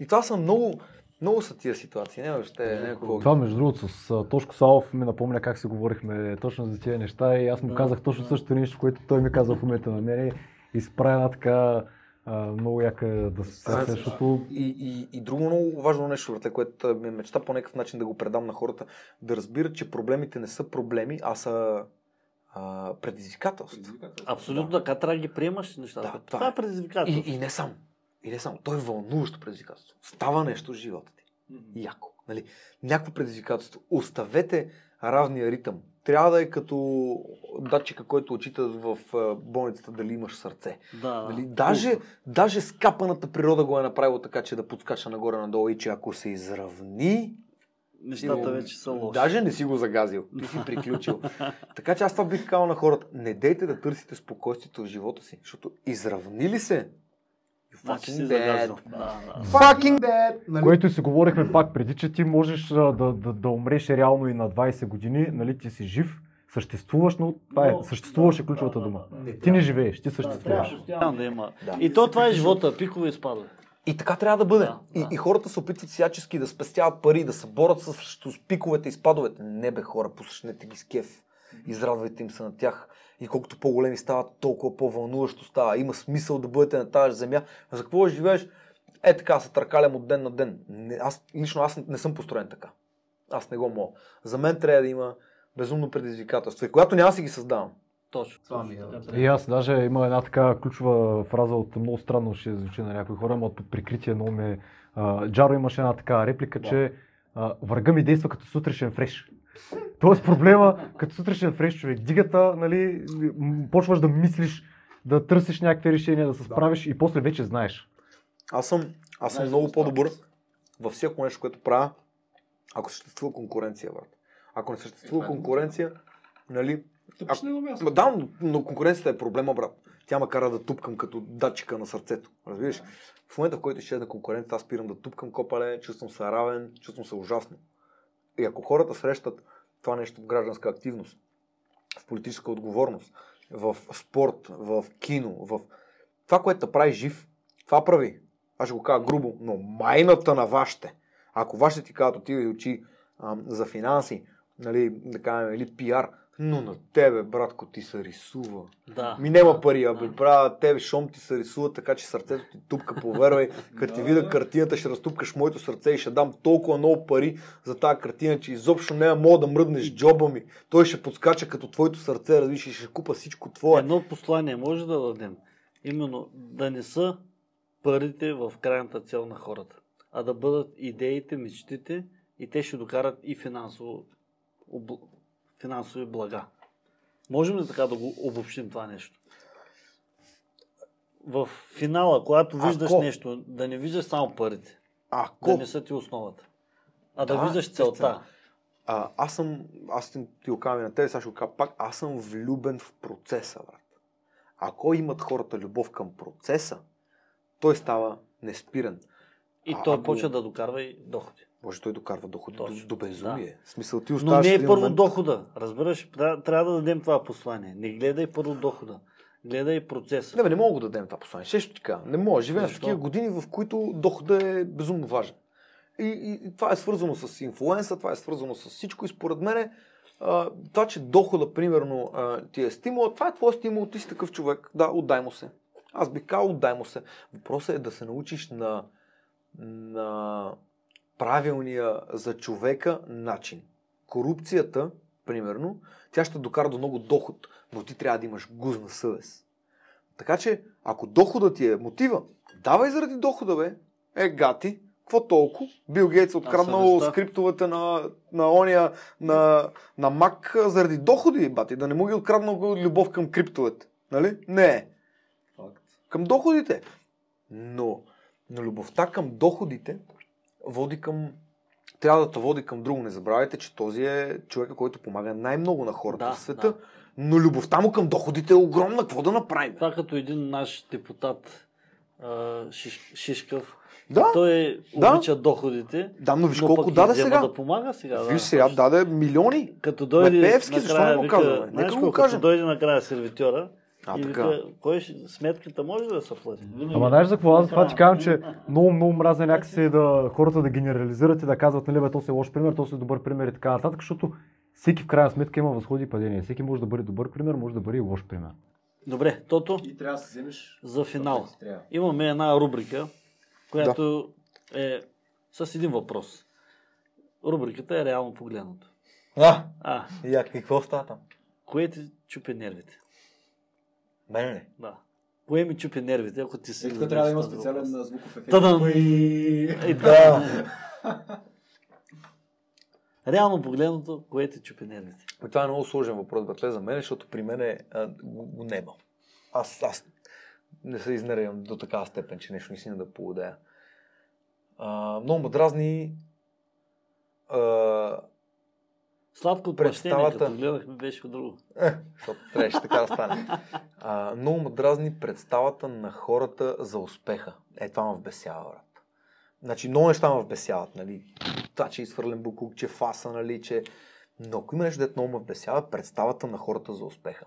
и това са много, много са тия ситуации. Няма въобще някакво. Това, между другото, с Тошко Салов ми напомня как си говорихме точно за тези неща и аз му казах точно същото нещо, което той ми каза в момента на мене и справя една така а, много яка да се защото И, и, и друго много важно нещо, брате, което ми е мечта по някакъв начин да го предам на хората, да разбират, че проблемите не са проблеми, а са а, предизвикателство. Абсолютно така трябва да ги приемаш нещата. Да, това, това е предизвикателство. И, и не само. И не само. То е вълнуващо предизвикателство. Става нещо в живота ти. Яко. Нали? Някакво предизвикателство. Оставете равния ритъм. Трябва да е като датчика, който отчита в болницата дали имаш сърце. Да, Нали? да. Даже, даже скапаната природа го е направила така, че да подскача нагоре-надолу и че ако се изравни, Нещата вече са лоши. Даже не си го загазил. Ти си приключил. така че аз това бих казал на хората. Не дейте да търсите спокойствието в живота си, защото изравнили се. Значи си fucking загазил. dead. Да, да. Fucking dead! Нали? Което си говорихме пак преди, че ти можеш да, да, да умреш реално и на 20 години, нали, ти си жив, съществуваш, но това е, съществуваш е да, ключовата да, дума. да, Ти не живееш, ти Да, съществуваш. постоянно да има. Да. И то това е живота, пикове и спадове. И така трябва да бъде. Да, и, да. и хората се опитват всячески да спестяват пари, да се борят с, пиковете и спадовете. Не бе хора, посрещнете ги с кеф. Израдвайте им се на тях. И колкото по-големи стават, толкова по-вълнуващо става. Има смисъл да бъдете на тази земя. За какво живееш? Е така, се търкалям от ден на ден. Не, аз, лично аз не съм построен така. Аз не го мога. За мен трябва да има безумно предизвикателство. И когато няма си ги създавам. Точно. Това ми е. И аз даже има една така ключова фраза от много странно ще звучи на някои хора, но под прикритие много ме... Джаро имаше една така реплика, че а, врага ми действа като сутрешен фреш. Тоест проблема, като сутрешен фреш човек, дигата, нали, почваш да мислиш, да търсиш някакви решения, да се справиш и после вече знаеш. Аз съм, аз съм Знаеш много да по-добър във всяко нещо, което правя, ако съществува конкуренция, брат. Ако не съществува Е, е конкуренция, нали, Тъпиш на едно място. Ма Да, но, конкуренцията е проблема, брат. Тя ме кара да тупкам като датчика на сърцето. Разбираш? В момента, в който изчезне конкуренцията, аз спирам да тупкам копале, чувствам се равен, чувствам се ужасно. И ако хората срещат това нещо в гражданска активност, в политическа отговорност, в спорт, в кино, в това, което те прави жив, това прави. Аз ще го кажа грубо, но майната на вашите. Ако вашите ти казват, отивай и учи ам, за финанси, нали, да кажем, или пиар, но на тебе, братко, ти се рисува. Да. Ми нема пари, а бе, правя тебе, шом ти се рисува, така че сърцето ти тупка, повярвай. Като ти видя картината, ще разтупкаш моето сърце и ще дам толкова много пари за тази картина, че изобщо не мога да мръднеш джоба ми. Той ще подскача като твоето сърце, разбираш, и ще купа всичко твое. Едно послание може да дадем. Именно да не са парите в крайната цел на хората, а да бъдат идеите, мечтите и те ще докарат и финансово. Финансови блага. Можем ли така да го обобщим това нещо? В финала, когато виждаш Ако- нещо, да не виждаш само парите, Ако да не са ти основата, а да, Да, виждаш целта. А, аз съм, аз ти го на тебе, сега ще го кажа пак, аз съм влюбен в процеса, брат. Ако имат хората любов към процеса, той става неспирен. И А, той ако- почва да докарва и доходи. Може той докарва доходи до, Точно, до безумие. В смисъл ти Но не е първо момент- дохода. Разбираш, трябва, трябва да дадем това послание. Не гледай първо дохода. Гледай процеса. Не, бе, не мога да дадем това послание. Ще ти кажа. Не мога. Живеем в такива години, в които доходът е безумно важен. И, и, и това е свързано с инфлуенса, това е свързано с всичко. И според мен, а, това, че дохода, примерно, а, ти е стимул, това е твой стимул, ти си такъв човек. Да, отдай му се. Аз бих казал, отдай му се. Въпросът е да се научиш на, на правилния за човека начин. Корупцията, примерно, тя ще докара до много доход, но ти трябва да имаш гузна съвест. Така че, ако доходът ти е мотива, давай заради дохода, бе. Е, гати, какво толкова? Бил Гейтс откраднал скриптовете на, на ония, на, на Мак заради доходи, бати. Да не му ги откраднал любов към криптовете. Нали? Не. Факт. Към доходите. Но, но любовта към доходите води към трябва да те води към друго. Не забравяйте, че този е човека, който помага най-много на хората Да, в света. да. Но любовта му към доходите е огромна. Какво да направим? Това като един наш депутат Шиш, Шишков. Да, Той да. обича доходите. да, но виж но колко и даде сега. да помага сега. Виж да, сега, точно. даде милиони. Като дойде Пеевски, защо накрая, го вика, казваме? Нека какво, кажем. като дойде накрая сервитьора А, и така. вика, кой ще, сметката може да се плати. Ама знаеш за какво? Аз това ти казвам, че много, много мразя някакси да хората да генерализират и да казват, нали, бе, то си е лош пример, то си е добър пример и така нататък, защото всеки в крайна сметка има възходи и падения. Всеки може да бъде добър пример, може да бъде и лош пример. Добре, Тото, И трябва да се вземеш. за финал. Имаме една рубрика, която е с един въпрос. Рубриката е реално погледнато. А, А, я, какво става там? Кое ти чупи нервите? Мене не. Да. Кое ми чупи нервите, ако ти си... Тук трябва да има специален звуков ефект. Та-дам! Е, да. Реално погледното, кое ти чупи нервите? Ами Това е много сложен въпрос, братле, за мен, защото при мен го, го нема. Аз, аз не се изнервям до такава степен, че нещо наистина да поводея. А, много ме дразни а, Сладко Представата- като гледахме, беше друго. Е, защото трябваше така да стане. А, много ме дразни представата на хората за успеха. Е, това ме вбесява, брат. Значи, много неща ме вбесяват, нали? Това, че е изхвърлен буклук, че е фаса, нали, че... Но ако има нещо, дето много ме вбесява, представата на хората за успеха.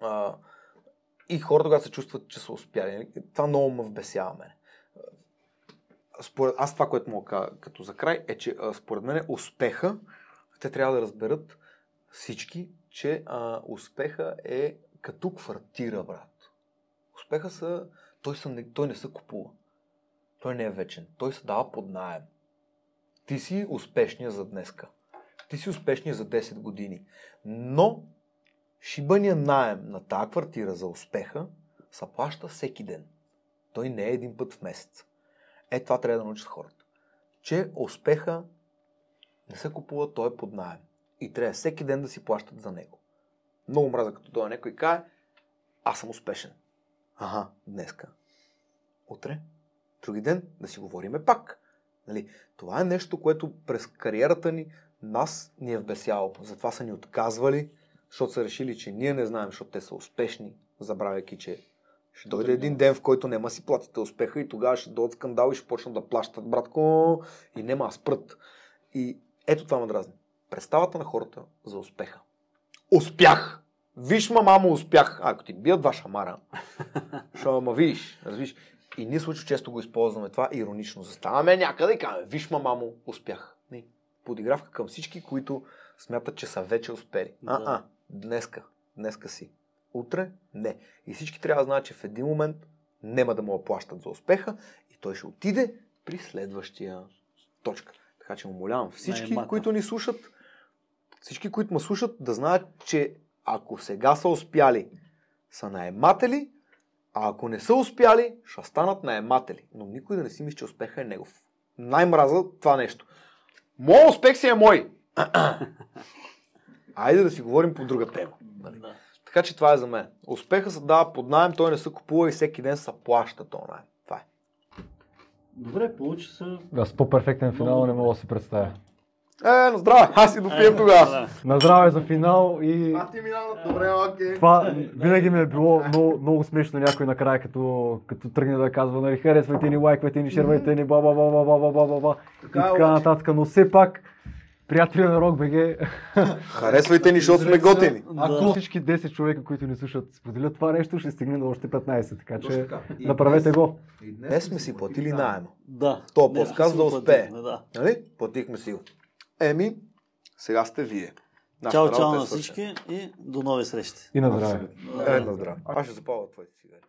А, и хората, когато се чувстват, че са успяли. Нали? Това много ме вбесява мене. Според, аз това, което мога като за край, е, че а, според мен успеха, те трябва да разберат всички, че а, успеха е като квартира, брат. Успеха са, той, са, той не се купува. Той не е вечен. Той се дава под найем. Ти си успешния за днеска. Ти си успешния за 10 години. Но шибания найем на тази квартира за успеха се плаща всеки ден. Той не е един път в месец. Е, това трябва да научат хората. Че успеха не се купува, той е под найем. И трябва всеки ден да си плащат за него. Много мраза, като дойде някой и каже, аз съм успешен. Ага, днеска. Утре, други ден, да си говориме пак. Нали? Това е нещо, което през кариерата ни нас ни е вбесяло. Затова са ни отказвали, защото са решили, че ние не знаем, защото те са успешни, забравяйки, че ще дойде един ден, в който нема си платите успеха и тогава ще дойдат скандал и ще почнат да плащат, братко, и нема да спрат. И ето това ме дразни. Представата на хората за успеха. Успях! Виж, ма, мамо, успях. А, ако ти бият два шамара, ще ма виж, разбиш. И ние случай често го използваме това иронично. Заставаме някъде и казваме, виж, ма, мамо, успях. Не. Подигравка към всички, които смятат, че са вече успели. А, а, днеска. Днеска си. Утре не. И всички трябва да знаят, че в един момент няма да му плащат за успеха и той ще отиде при следващия точка. Така че му молявам всички, Наемата. които ни слушат, всички, които ме слушат, да знаят, че ако сега са успяли, са наематели, а ако не са успяли, ще станат наематели. Но никой да не си мисли, че успеха е негов. Най-мраза това нещо. Моят успех си е мой. Айде да си говорим по друга тема. Нали? Да. Така че това е за мен. Успеха се дава под найем, той не се купува и всеки ден се плаща то найем. Е. Добре, получи се. Аз по-перфектен финал не мога да си представя. Е, на здраве, аз си допием тогава. На здраве за финал и А ти минава добре, окей. това винаги ми е било много, много смешно някой накрая, като, като тръгне да казва, нали, харесвайте ни, лайквайте ни, шервайте ни, ба ба ба ба ба ба ба ба ба и Така е, нататък. Но все пак, приятели на Рок БГ, Харесвайте ни, защото сме готини. ако всички 10 човека, които ни слушат, споделят това нещо, ще стигне до още 15, така че направете днес- го. и Днес сме си платили найема. Да. То подкаст да успее. Нали? Платихме си го. Еми, сега сте вие. Чао, работа чао е на всички и до нови срещи. И на здраве. Е, на здраве. Аз ще запалвам твоите цигари.